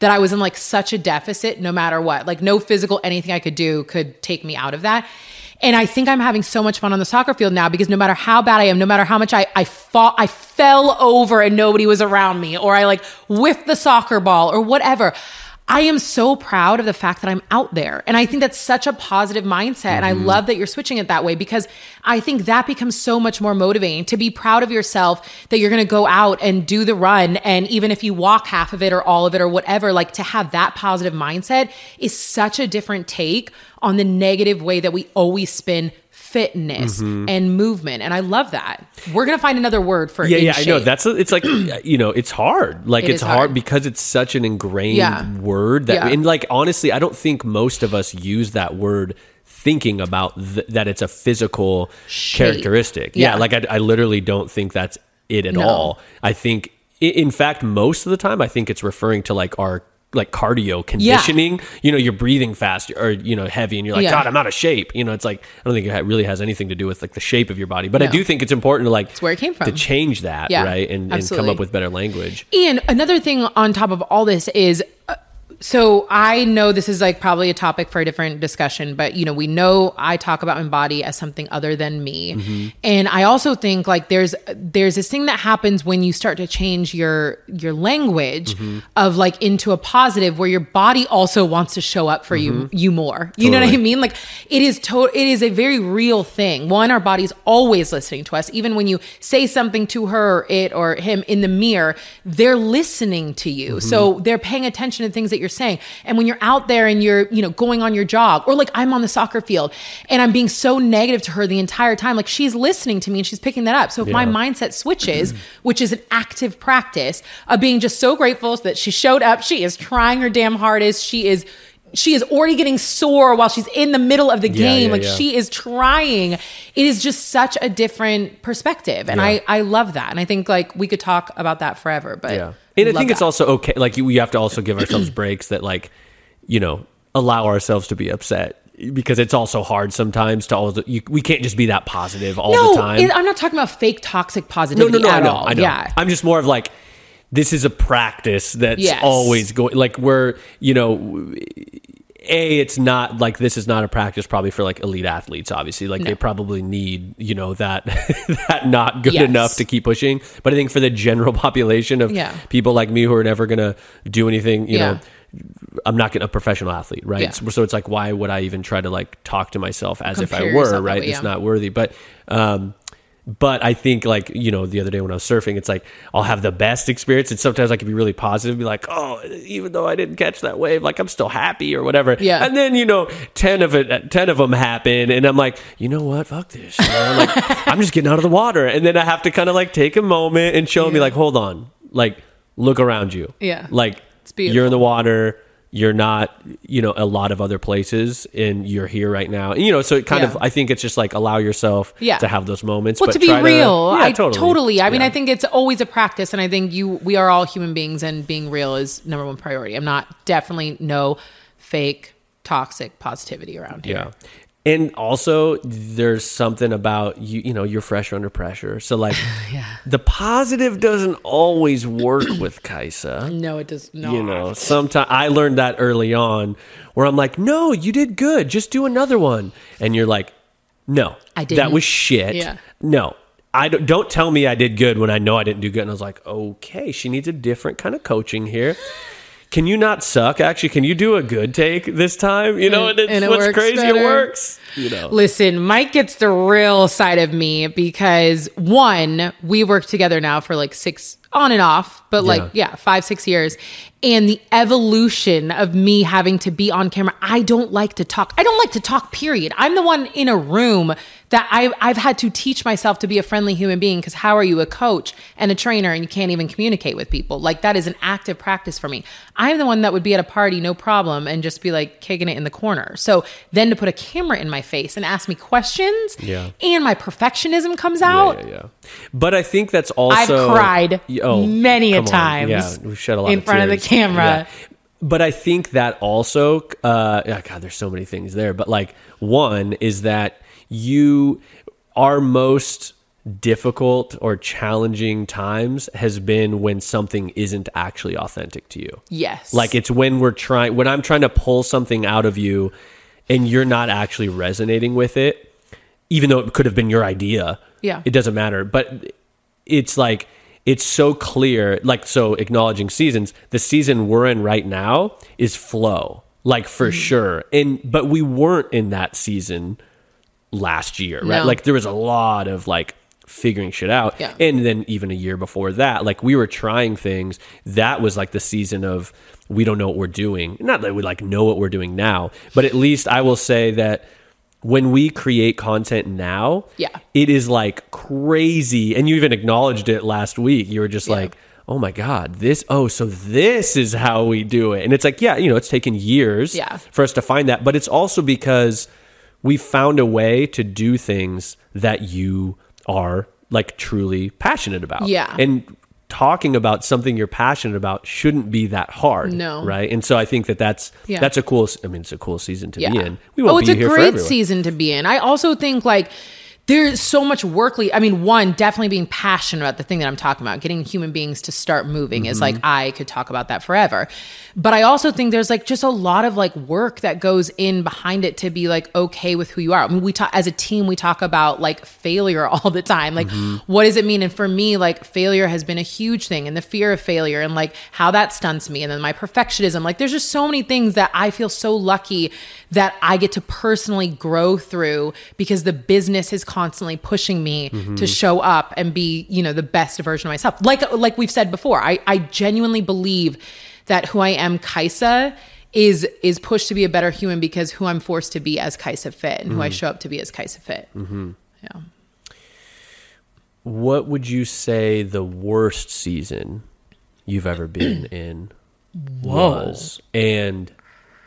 that I was in like such a deficit no matter what. Like no physical anything I could do could take me out of that. And I think I'm having so much fun on the soccer field now because no matter how bad I am, no matter how much I I fought, I fell over and nobody was around me, or I like whiffed the soccer ball or whatever. I am so proud of the fact that I'm out there. And I think that's such a positive mindset. And I mm-hmm. love that you're switching it that way because I think that becomes so much more motivating to be proud of yourself that you're going to go out and do the run. And even if you walk half of it or all of it or whatever, like to have that positive mindset is such a different take on the negative way that we always spin fitness mm-hmm. and movement. And I love that. We're going to find another word for yeah, yeah, I know. shape. That's it's like you know, it's hard. Like It it's hard. hard. because it's such an ingrained Yeah. word that, Yeah. and like honestly, I don't think most of us use that word thinking about th- that it's a physical Shape. characteristic. Yeah, Yeah. like I, I literally don't think that's it at No. all. I think, in fact, most of the time, I think it's referring to like our like cardio conditioning. You know, you're breathing fast or you know heavy, and you're like, Yeah. God, I'm out of shape. You know, it's like I don't think it really has anything to do with like the shape of your body, but I do think it's important to like where it came from to change that, Yeah, right? And, and come up with better language. And another thing on top of all this is uh, so I know this is like probably a topic for a different discussion, but you know, we know I talk about my body as something other than me. Mm-hmm. And I also think like there's there's this thing that happens when you start to change your your language Mm-hmm. of like into a positive where your body also wants to show up for you you more. You know what I Mm-hmm. Mean? Like it is to- it is a very real thing. One, our body's always listening to us. Even when you say something to her, or it, or him in the mirror, they're listening to you. Mm-hmm. So they're paying attention to things that you're saying. And when you're out there and you're, you know, going on your jog, or like I'm on the soccer field and I'm being so negative to her the entire time, like she's listening to me and she's picking that up. So if my mindset switches, which is an active practice of being just so grateful that she showed up, she is trying her damn hardest, she is she is already getting sore while she's in the middle of the game. yeah, like yeah. she is trying. It is just such a different perspective. And Yeah. I, I love that. And I think like we could talk about that forever, but Yeah, and I think it's also okay. Like we have to also give ourselves breaks that, like, you know, allow ourselves to be upset because it's also hard sometimes to all. You, we can't just be that positive all no, the time. it- I'm not talking about fake toxic no, positivity no, no, I at know, all. I know. Yeah. I'm just more of like. This is a practice that's Yes. always going. Like we're, you know, a it's not like this is not a practice probably for like elite athletes. Obviously, like they probably need you know that that not good Yes. enough to keep pushing. But I think for the general population of Yeah. people like me who are never gonna do anything, you Yeah. know, I'm not gonna, a professional athlete, right? Yeah. So, so it's like, why would I even try to like talk to myself as if I were, right? way, It's not worthy. But um, but I think like you know the other day when I was surfing, it's like I'll have the best experience, and sometimes I can be really positive, be like, oh, even though I didn't catch that wave, like I'm still happy or whatever. Yeah. And then you know ten of it, uh, ten of them happen, and I'm like, you know what, fuck this. Know? like I'm just getting out of the water, and then I have to kind of like take a moment and show me like, hold on, like look around you. Yeah. Like you're in the water. You're not, you know, a lot of other places, and you're here right now. And, you know, so it kind Yeah. of, I think it's just like allow yourself Yeah. to have those moments. well but to be real yeah, i totally, i mean i think it's always a practice and i think you we are all human beings and being real is number one priority i'm not definitely no fake toxic positivity around here Yeah. And also, there's something about you. You know, you're fresh under pressure, so like, the positive doesn't always work with Kaisa. no it does not You know, sometimes I learned that early on, where I'm like, "No, you did good. Just do another one," and you're like, "No, I did that was shit. Yeah. No, I don't, don't tell me I did good when I know I didn't do good." And I was like, "Okay, she needs a different kind of coaching here." Can you not suck? Actually, can you do a good take this time? You know, And- and, it's and it what's crazy. better. It works. You know. Listen, Mike gets the real side of me because one, we work together now for like six on and off, but like, Yeah. yeah, five, six years. And the evolution of me having to be on camera, I don't like to talk. I don't like to talk, period. I'm the one in a room that I, I've had to teach myself to be a friendly human being because how are you a coach and a trainer and you can't even communicate with people? Like, that is an active practice for me. I'm the one that would be at a party, no problem, and just be like kicking it in the corner. So then to put a camera in my face and ask me questions, Yeah. and my perfectionism comes out. yeah, yeah. But I think that's also I've cried oh, many a times Yeah, we've shed a lot in front of the camera. Yeah. But I think that also, uh, yeah, God, there's so many things there. But like one is that you are most difficult or challenging times has been when something isn't actually authentic to you. Yes. Like it's when we're trying when I'm trying to pull something out of you and you're not actually resonating with it, even though it could have been your idea. Yeah. It doesn't matter. But it's like it's so clear, like so acknowledging seasons, the season we're in right now is flow. Like for Mm-hmm. sure. And but we weren't in that season last year, right? No. Like there was a lot of like figuring shit out. Yeah. And then even a year before that, like we were trying things. That was like the season of we don't know what we're doing. Not that we like know what we're doing now, but at least I will say that when we create content now, Yeah. it is like crazy. And you even acknowledged it last week. You were just like, oh my God, this, oh, so this is how we do it. And it's like, yeah, you know, it's taken years Yeah. for us to find that, but it's also because we found a way to do things that you are like truly passionate about. Yeah. And talking about something you're passionate about shouldn't be that hard. No. Right. And so I think that that's, Yeah. that's a cool, I mean, it's a cool season to be in. We won't oh, it's be a here great season to be in. I also think like there's so much work. le- I mean, one, definitely being passionate about the thing that I'm talking about, getting human beings to start moving is Mm-hmm. like, I could talk about that forever. But I also think there's like just a lot of like work that goes in behind it to be like okay with who you are. I mean, we talk as a team, we talk about like failure all the time. Like, Mm-hmm. what does it mean? And for me, like failure has been a huge thing and the fear of failure and like how that stunts me. And then my perfectionism. Like, there's just so many things that I feel so lucky that I get to personally grow through because the business is constantly pushing me to mm-hmm. show up and be, you know, the best version of myself. Like like we've said before, I, I genuinely believe that who I am, Kaisa, is is pushed to be a better human because who I'm forced to be as Kaisa Fit and who I mm-hmm. show up to be as Kaisa Fit. Mm-hmm. Yeah. What would you say the worst season you've ever been in was? And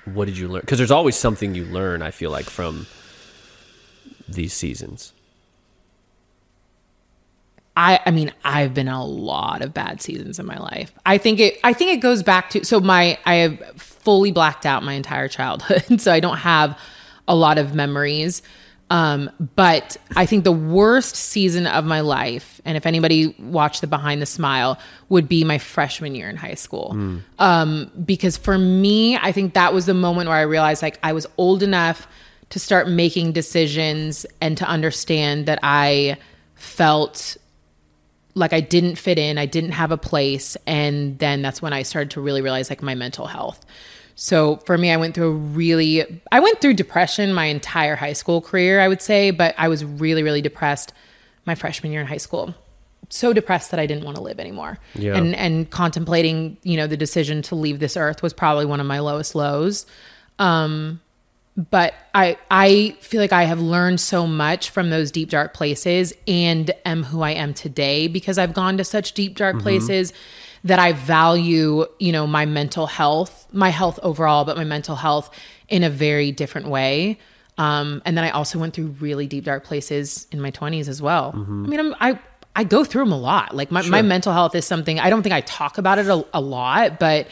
what did you learn? Because there's always something you learn, I feel like, from these seasons. I I mean I've been in a lot of bad seasons in my life. I think it I think it goes back to so my I have fully blacked out my entire childhood. so I don't have a lot of memories. Um, but I think the worst season of my life, and if anybody watched the Behind the Smile, would be my freshman year in high school. Um, because for me, I think that was the moment where I realized like I was old enough to start making decisions and to understand that I felt like I didn't fit in, I didn't have a place, and then that's when I started to really realize like my mental health. So for me, I went through a really, I went through depression my entire high school career, I would say, but I was really, really depressed my freshman year in high school. So depressed that I didn't want to live anymore. Yeah. And and contemplating, you know, the decision to leave this earth was probably one of my lowest lows. Um but I I feel like I have learned so much from those deep dark places and am who I am today because I've gone to such deep dark places that I value, you know, my mental health, my health overall, but my mental health in a very different way. Um, and then I also went through really deep dark places in my 20s as well. I mean, I'm, I I go through them a lot. Like my, my mental health is something I don't think I talk about it a, a lot, but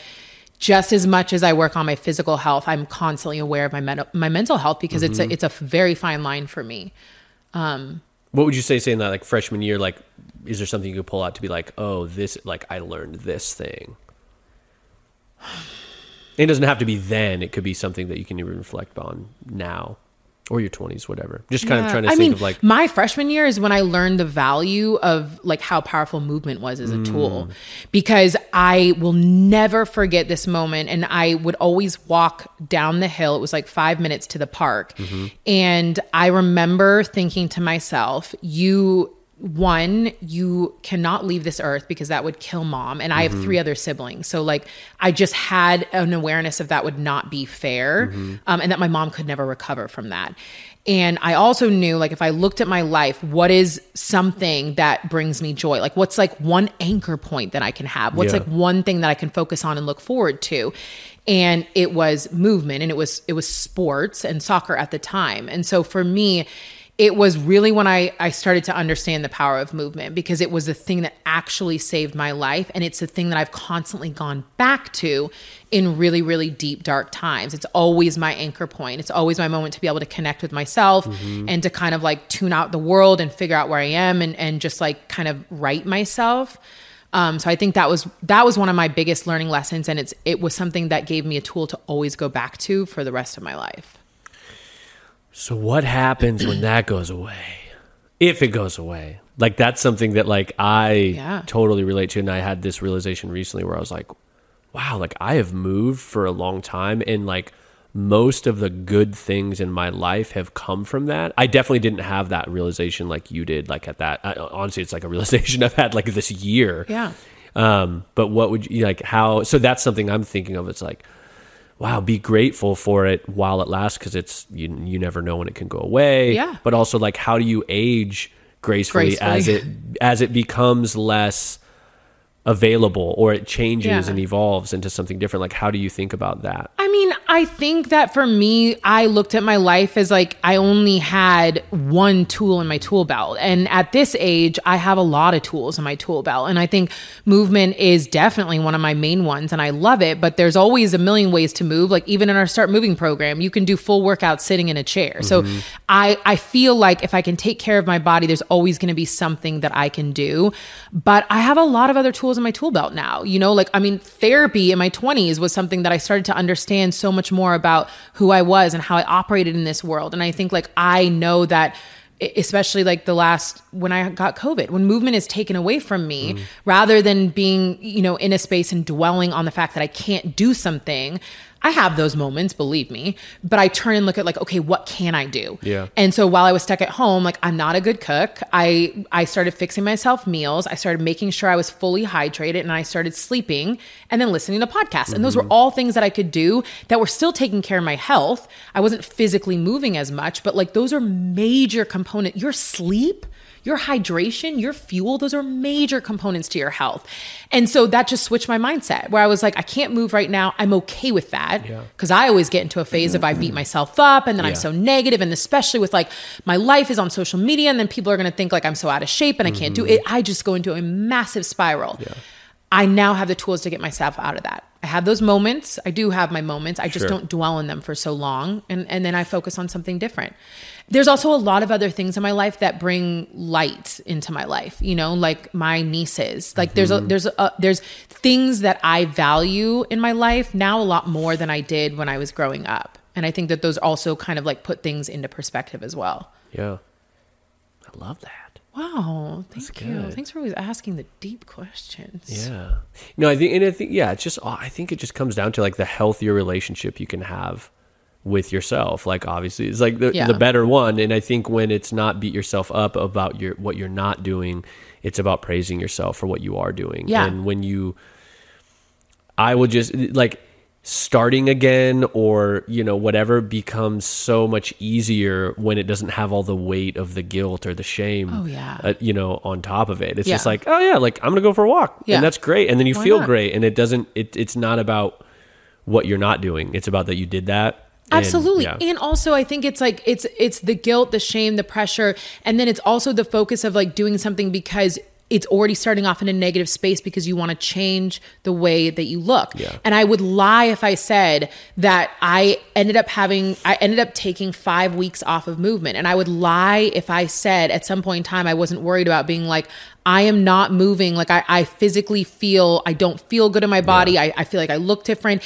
just as much as I work on my physical health, I'm constantly aware of my mental my mental health because it's a mm-hmm. it's a very fine line for me. Um, what would you say saying that like freshman year? Like, is there something you could pull out to be like, oh, this like I learned this thing. It doesn't have to be then. It could be something that you can even reflect on now, or your twenties, whatever. Just kind of trying to I think mean, of like, my freshman year is when I learned the value of like how powerful movement was as a Mm. tool, because I will never forget this moment. And I would always walk down the hill. It was like five minutes to the park, Mm-hmm. and I remember thinking to myself, "You." One, you cannot leave this earth because that would kill mom. And I have three other siblings. So, like, I just had an awareness of that would not be fair um, and that my mom could never recover from that. And I also knew, like, if I looked at my life, what is something that brings me joy? Like, what's like one anchor point that I can have? What's Yeah. like one thing that I can focus on and look forward to? And it was movement and it was, it was sports and soccer at the time. And so for me, it was really when I, I started to understand the power of movement because it was the thing that actually saved my life. And it's the thing that I've constantly gone back to in really, really deep, dark times. It's always my anchor point. It's always my moment to be able to connect with myself and to kind of like tune out the world and figure out where I am and, and just like kind of right myself. Um, so I think that was that was one of my biggest learning lessons, and it's it was something that gave me a tool to always go back to for the rest of my life. So what happens when that goes away? If it goes away, like that's something that like I Yeah. totally relate to, and I had this realization recently where I was like, wow, like I have moved for a long time, and like most of the good things in my life have come from that. I definitely didn't have that realization like you did. Like at that, I, honestly, it's like a realization I've had like this year. Yeah. Um, but what would you like? How? So that's something I'm thinking of. It's like, wow, be grateful for it while it lasts because it's you. You never know when it can go away. Yeah. But also, like, how do you age gracefully, as it as it becomes less available or it changes Yeah. and evolves into something different? Like, how do you think about that? I mean, I think that for me, I looked at my life as like I only had one tool in my tool belt. And at this age, I have a lot of tools in my tool belt. And I think movement is definitely one of my main ones. And I love it. But there's always a million ways to move. Like even in our Start Moving program, you can do full workouts sitting in a chair. So mm-hmm. I, I feel like if I can take care of my body, there's always going to be something that I can do. But I have a lot of other tools in my tool belt now. You know, like, I mean, therapy in my 20s was something that I started to understand so much more about who I was and how I operated in this world. And I think, like, I know that especially like the last when I got COVID, when movement is taken away from me, mm-hmm. rather than being, you know, in a space and dwelling on the fact that I can't do something, I have those moments, believe me, but I turn and look at like, okay, what can I do? Yeah. And so while I was stuck at home, like I'm not a good cook. I I started fixing myself meals. I started making sure I was fully hydrated and I started sleeping and then listening to podcasts. And those were mm-hmm. all things that I could do that were still taking care of my health. I wasn't physically moving as much, but like those are major component. Your sleep your hydration, your fuel, those are major components to your health. And so that just switched my mindset where I was like, I can't move right now. I'm okay with that. Yeah. Cause I always get into a phase of I beat myself up and then I'm Yeah. so negative, And especially with like my life is on social media and then people are going to think like I'm so out of shape and I can't do mm-hmm. it. I just go into a massive spiral. Yeah. I now have the tools to get myself out of that. I have those moments. I do have my moments. I just Sure. don't dwell on them for so long. And, and then I focus on something different. There's also a lot of other things in my life that bring light into my life, you know, like my nieces. Like there's a, mm-hmm. there's a, there's things that I value in my life now a lot more than I did when I was growing up. And I think that those also kind of like put things into perspective as well. Yeah. I love that. Wow. Thank you. Thanks for always asking the deep questions. Yeah. No, I think, and I think, yeah, it's just, I think it just comes down to like the healthier relationship you can have with yourself. Like obviously, it's like the Yeah. the better one. And I think when it's not beat yourself up about your what you're not doing, it's about praising yourself for what you are doing. Yeah. And when you, I will just like starting again or you know whatever becomes so much easier when it doesn't have all the weight of the guilt or the shame Oh, yeah. uh, you know on top of it it's Yeah. just like oh yeah like i'm gonna go for a walk Yeah. and that's great and then you Why feel not? great and it doesn't it, it's not about what you're not doing it's about that you did that And, Absolutely. yeah. And also I think it's like it's it's the guilt, the shame, the pressure, and then it's also the focus of like doing something because it's already starting off in a negative space because you want to change the way that you look. Yeah. And I would lie if I said that I ended up having I ended up taking 5 weeks off of movement and I would lie if I said at some point in time I wasn't worried about being like I am not moving. Like I, I physically feel, I don't feel good in my body. I, I feel like I look different.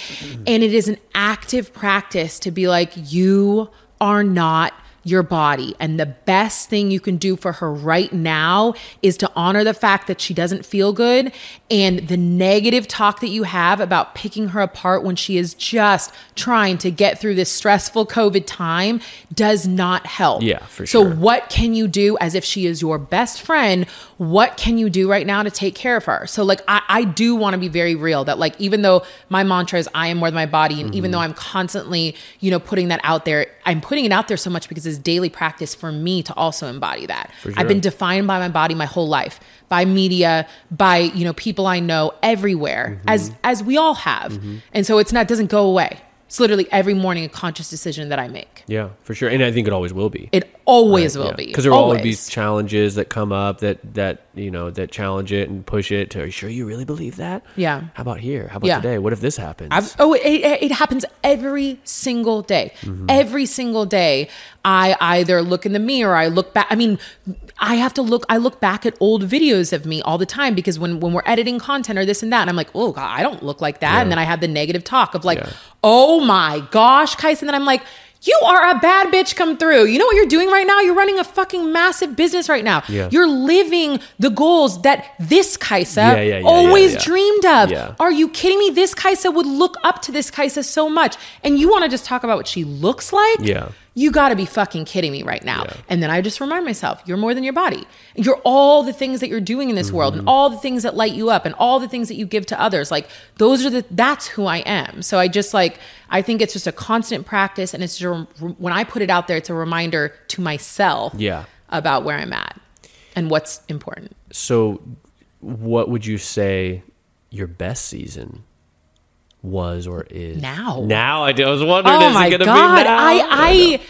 And it is an active practice to be like, you are not your body. And the best thing you can do for her right now is to honor the fact that she doesn't feel good and the negative talk that you have about picking her apart when she is just trying to get through this stressful COVID time does not help. Yeah, for so sure. what can you do as if she is your best friend? What can you do right now to take care of her? So, like, I, I do want to be very real that, like, even though my mantra is I am more than my body, and Mm-hmm. even though I'm constantly, you know, putting that out there, I'm putting it out there so much because it's daily practice for me to also embody that. sure. I've been defined by my body my whole life, by media, by, you know, people I know everywhere, Mm-hmm. as as we all have. And so it's not, doesn't go away. It's literally every morning a conscious decision that I make. yeah for sure and i think it always will be It always will be. because there will always be challenges that come up that that you know that challenge it and push it to are you sure you really believe that Yeah. how about here how about Yeah. today what if this happens I've, oh, it, it, it happens every single day. Mm-hmm. Every single day, I either look in the mirror, I look back. I mean, I have to look. I look back at old videos of me all the time because when when we're editing content or this and that, and I'm like, oh god, I don't look like that. And then I have the negative talk of like, Yeah. oh my gosh, Kais. And then I'm like. You are a bad bitch come through. You know what you're doing right now? You're running a fucking massive business right now. Yeah. You're living the goals that this Kaisa Yeah, yeah, yeah, always yeah, yeah. dreamed of. Yeah. Are you kidding me? This Kaisa would look up to this Kaisa so much. And you want to just talk about what she looks like? Yeah. You got to be fucking kidding me right now. Yeah. And then I just remind myself, you're more than your body. You're all the things that you're doing in this world Mm-hmm. and all the things that light you up and all the things that you give to others. Like those are the that's who I am. So I just like I think it's just a constant practice and it's just, when I put it out there it's a reminder to myself Yeah. about where I'm at and what's important. So, what would you say your best season was or is Now. Now I was wondering, Oh is my it going to god! be now? I know. I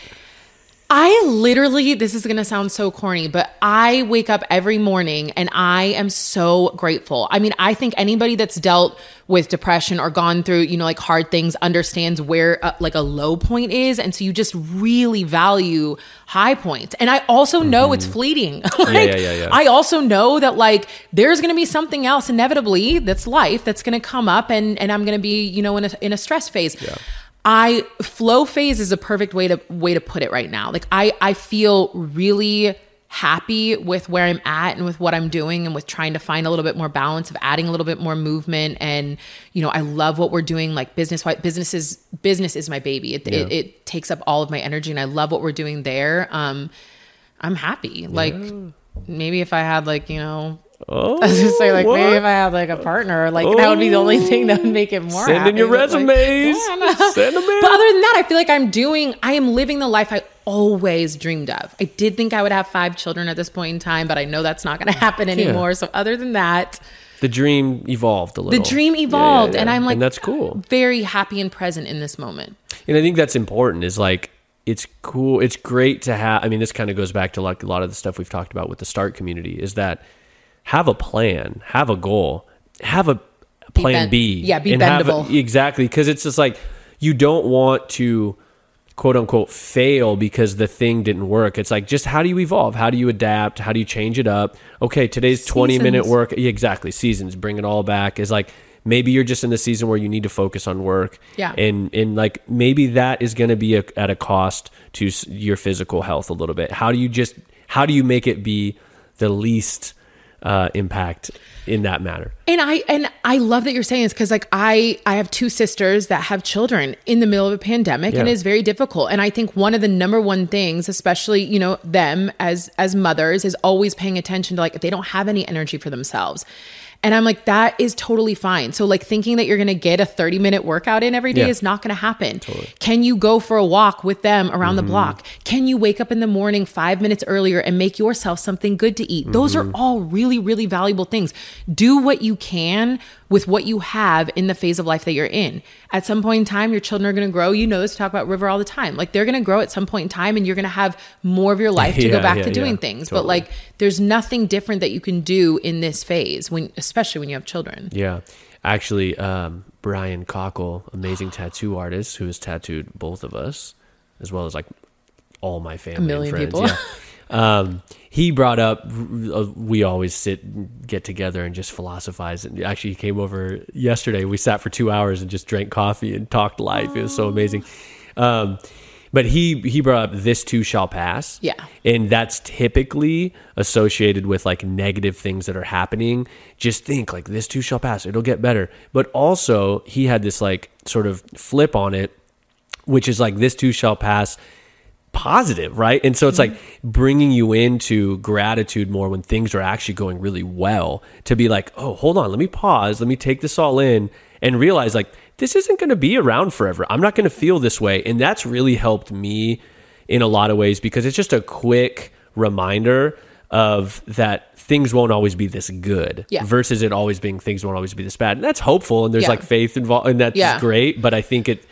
I literally this is going to sound so corny, but I wake up every morning and I am so grateful. I mean, I think anybody that's dealt with depression or gone through, you know, like hard things understands where uh, like a low point is and so you just really value high points. And I also know it's fleeting. like Mm-hmm. yeah, yeah, yeah. I also know that like there's going to be something else inevitably that's life that's going to come up and and I'm going to be, you know, in a in a stress phase. I flow phase is a perfect way to way to put it right now. Like I I feel really happy with where I'm at and with what I'm doing and with trying to find a little bit more balance of adding a little bit more movement and you know I love what we're doing like business business is business is my baby it, it, Yeah. it takes up all of my energy and I love what we're doing there um I'm happy like maybe if I had like you know Oh, I was just say like what? maybe if I had like a partner like that would be the only thing that would make it more Send in your like, resumes. yeah, no. Send them in. but other than that, I feel like I'm doing, I am living the life I always dreamed of. I did think I would have five children at this point in time, but I know that's not going to mm. happen anymore. So other than that, the dream evolved a little. the dream Yeah, yeah, evolved, yeah. and I'm like, and that's cool. very happy and present in this moment. And I think that's important. Is like it's cool. It's great to have. I mean, this kind of goes back to like a lot of the stuff we've talked about with the start community. Is that have a plan, have a goal, have a plan bend- B. yeah, be and have a- bendable. exactly, because it's just like you don't want to quote unquote fail because the thing didn't work. It's like just how do you evolve? How do you adapt? How do you change it up? Okay, today's 20 minute work. Yeah, exactly. Seasons, bring it all back. Is like maybe you're just in the season where you need to focus on work. Yeah. And and like maybe that is going to be a, at a cost to your physical health a little bit. How do you just how do you make it be the least uh, impact in that matter. And I and I love that you're saying this because like I I have two sisters that have children in the middle of a pandemic and Yeah. it's very difficult. And I think one of the number one things, especially you know them as as mothers, is always paying attention to like if they don't have any energy for themselves. And I'm like, that is totally fine. So, like, thinking that you're going to get a 30 minute workout in every day Yeah. is not going to happen. Can you go for a walk with them around Mm-hmm. the block? Can you wake up in the morning five minutes earlier and make yourself something good to eat? Those Mm-hmm. are all really, really valuable things. Do what you can with what you have in the phase of life that you're in. At some point in time, your children are going to grow. You know this, we talk about River all the time. Like, they're going to grow at some point in time, and you're going to have more of your life to go back yeah, to doing yeah. things. But, like, there's nothing different that you can do in this phase, when, especially when you have children. Yeah. Actually, um, Brian Cockle, amazing tattoo artist who has tattooed both of us, as well as like all my family. and million friends. people. Yeah. Um, he brought up, uh, we always sit, get together and just philosophize. And actually, he came over yesterday. We sat for two hours and just drank coffee and talked life. It was so amazing. Um, but he, he brought up this too shall pass. Yeah. And that's typically associated with like negative things that are happening. Just think like this too shall pass. It'll get better. But also, he had this like sort of flip on it, which is like this too shall pass positive, right? And so it's like mm-hmm. bringing you into gratitude more when things are actually going really well to be like, oh, hold on, let me pause, let me take this all in and realize like this isn't going to be around forever. I'm not going to feel this way. And that's really helped me in a lot of ways because it's just a quick reminder of that things won't always be this good Yeah. versus it always being things won't always be this bad. And that's hopeful and there's Yeah. like faith involved and that's Yeah. great, but I think it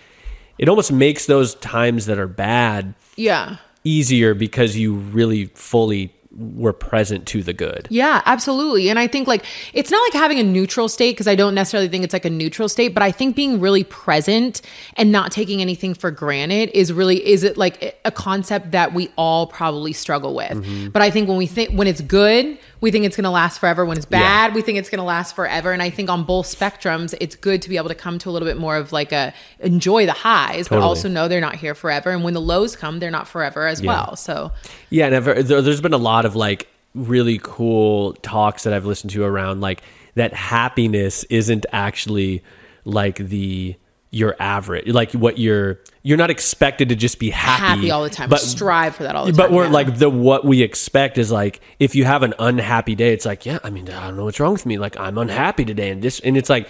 it almost makes those times that are bad Yeah. easier because you really fully were present to the good. Yeah, absolutely. And I think like it's not like having a neutral state because I don't necessarily think it's like a neutral state, but I think being really present and not taking anything for granted is really is it like a concept that we all probably struggle with. Mm-hmm. But I think when we think when it's good, we think it's going to last forever. When it's Yeah. bad, we think it's going to last forever. And I think on both spectrums, it's good to be able to come to a little bit more of like a enjoy the highs, but also know they're not here forever. And when the lows come, they're not forever as well. So Yeah, and I've, there, there's been a lot of like really cool talks that I've listened to around like that happiness isn't actually like the your average like what you're you're not expected to just be happy happy all the time. but Strive for that all the time. but we're yeah. like the what we expect is like if you have an unhappy day it's like yeah i mean i don't know what's wrong with me like i'm unhappy today and this and it's like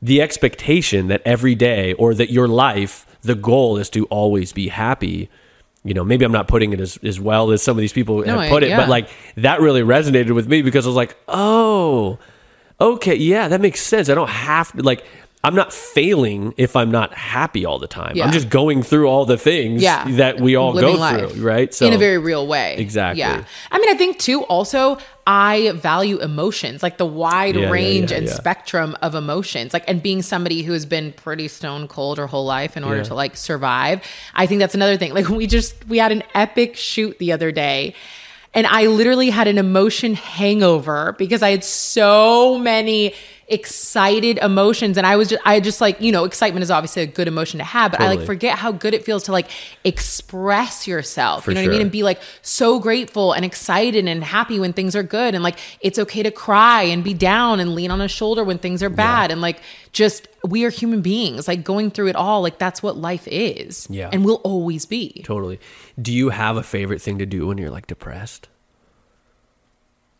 the expectation that every day or that your life the goal is to always be happy you know maybe i'm not putting it as, as well as some of these people No, have put I- it yeah. but like that really resonated with me because i was like oh okay yeah that makes sense i don't have to like i'm not failing if i'm not happy all the time. Yeah. i'm just going through all the things yeah. that we all living go life through right? so in a very real way. Exactly. yeah. I mean i think too also i value emotions like the wide Yeah, range and spectrum of emotions like and being somebody who has been pretty stone cold her whole life in order to like survive i think that's another thing. Like we just we had an epic shoot the other day and I literally had an emotion hangover because I had so many excited emotions. And I was just I just like, you know, excitement is obviously a good emotion to have, but I like forget how good it feels to like express yourself. For you know what I mean? And be like so grateful and excited and happy when things are good. And like it's okay to cry and be down and lean on a shoulder when things are bad. And like just we are human beings like going through it all like that's what life is Yeah. and will always be. Totally. Do you have a favorite thing to do when you're like depressed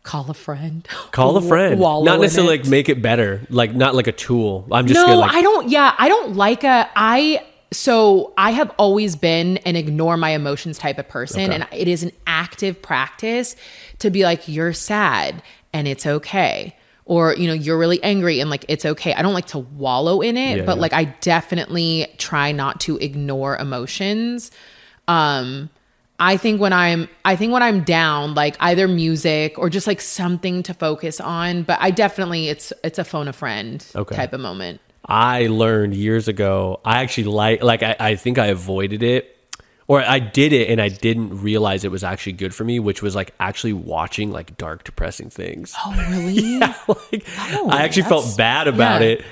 call a friend call a friend Wallow not necessarily like make it better like not like a tool i'm just no, gonna like I don't. Yeah, I don't like a. I so I have always been an ignore my emotions type of person, Okay. and it is an active practice to be like you're sad and it's okay. Or you know you're really angry and like it's okay. I don't like to wallow in it, Yeah, but yeah. like I definitely try not to ignore emotions. Um, I think when I'm I think when I'm down, like either music or just like something to focus on. But I definitely it's it's a phone a friend Okay. type of moment. I learned years ago. I actually like like I, I think I avoided it, or I did it and I didn't realize it was actually good for me, which was like actually watching like dark, depressing things. Oh really? like oh, I actually felt bad about yeah. it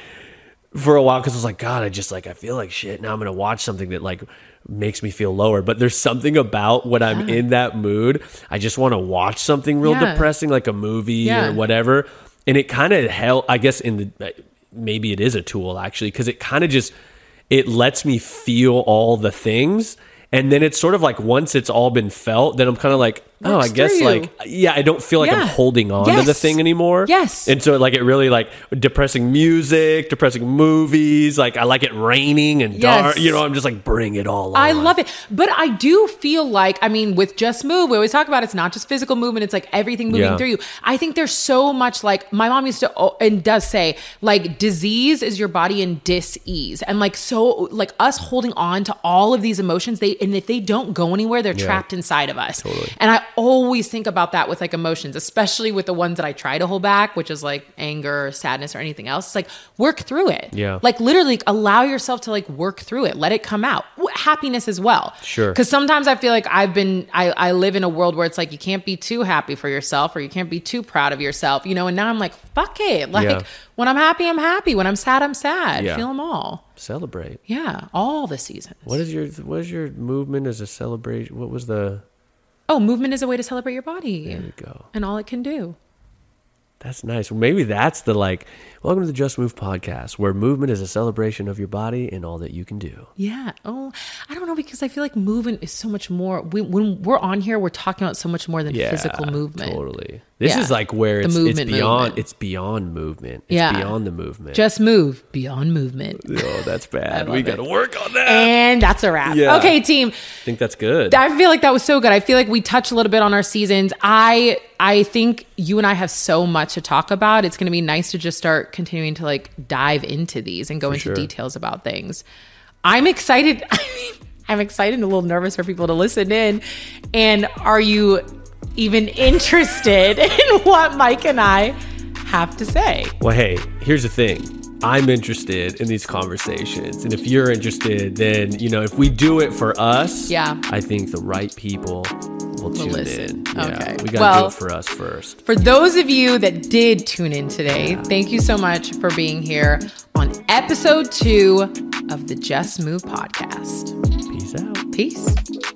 for a while because I was like, God, I just like I feel like shit. Now I'm gonna watch something that like makes me feel lower. But there's something about when I'm in that mood, I just want to watch something real Yeah. depressing, like a movie Yeah. or whatever. And it kind of help. I guess in the maybe it is a tool actually because it kind of just it lets me feel all the things. And then it's sort of like once it's all been felt, then I'm kind of like, oh, I guess through like, yeah, I don't feel like Yeah. I'm holding on to the thing anymore. Yes. And so like it really like depressing music, depressing movies. Like I like it raining and dark. You know, I'm just like bring it all. I love it. But I do feel like, I mean, with Just Move, we always talk about it's not just physical movement, it's like everything moving Yeah. through you. I think there's so much like my mom used to, and does say, like, disease is your body in dis-ease. And like, so, like, us holding on to all of these emotions, they, and if they don't go anywhere, they're trapped inside of us. And I always think about that with like emotions, especially with the ones that I try to hold back, which is like anger, or sadness, or anything else. It's like, work through it. Yeah. Like, literally allow yourself to like work through it, let it come out. Happiness as well. Sure. Because sometimes I feel like I've been, I, I live in a world where it's like you can't be too happy for yourself or you can't be too proud of yourself, you know. And now I'm like, fuck it. Like Yeah. when I'm happy, I'm happy. When I'm sad, I'm sad. Yeah. Feel them all. Celebrate. Yeah, all the seasons. What is your what is your movement as a celebration? What was the? Oh, movement is a way to celebrate your body There we go. and all it can do. That's nice. Well, Maybe that's the like. Welcome to the Just Move podcast, where movement is a celebration of your body and all that you can do. Yeah. Oh, I don't know because I feel like movement is so much more. We, when we're on here, we're talking about so much more than Yeah, physical movement. Totally. This Yeah. is like where it's, it's movement beyond. movement. It's beyond movement. It's Yeah. beyond the movement. Just move beyond movement. oh, that's bad. We got to work on that. And that's a wrap. Yeah. Okay, team. I think that's good. I feel like that was so good. I feel like we touched a little bit on our seasons. I I think you and I have so much to talk about. It's going to be nice to just start continuing to like dive into these and go into sure. details about things. I'm excited. I mean, I'm excited and a little nervous for people to listen in. And are you even interested in what Mike and I have to say? Well, hey, here's the thing. I'm interested in these conversations. And if you're interested, then, you know, if we do it for us, Yeah. I think the right people will tune listen. in. Yeah. Okay. We got to Well- do it for us first. For those of you that did tune in today, thank you so much for being here on episode two of the Just Move podcast. Peace out. Peace.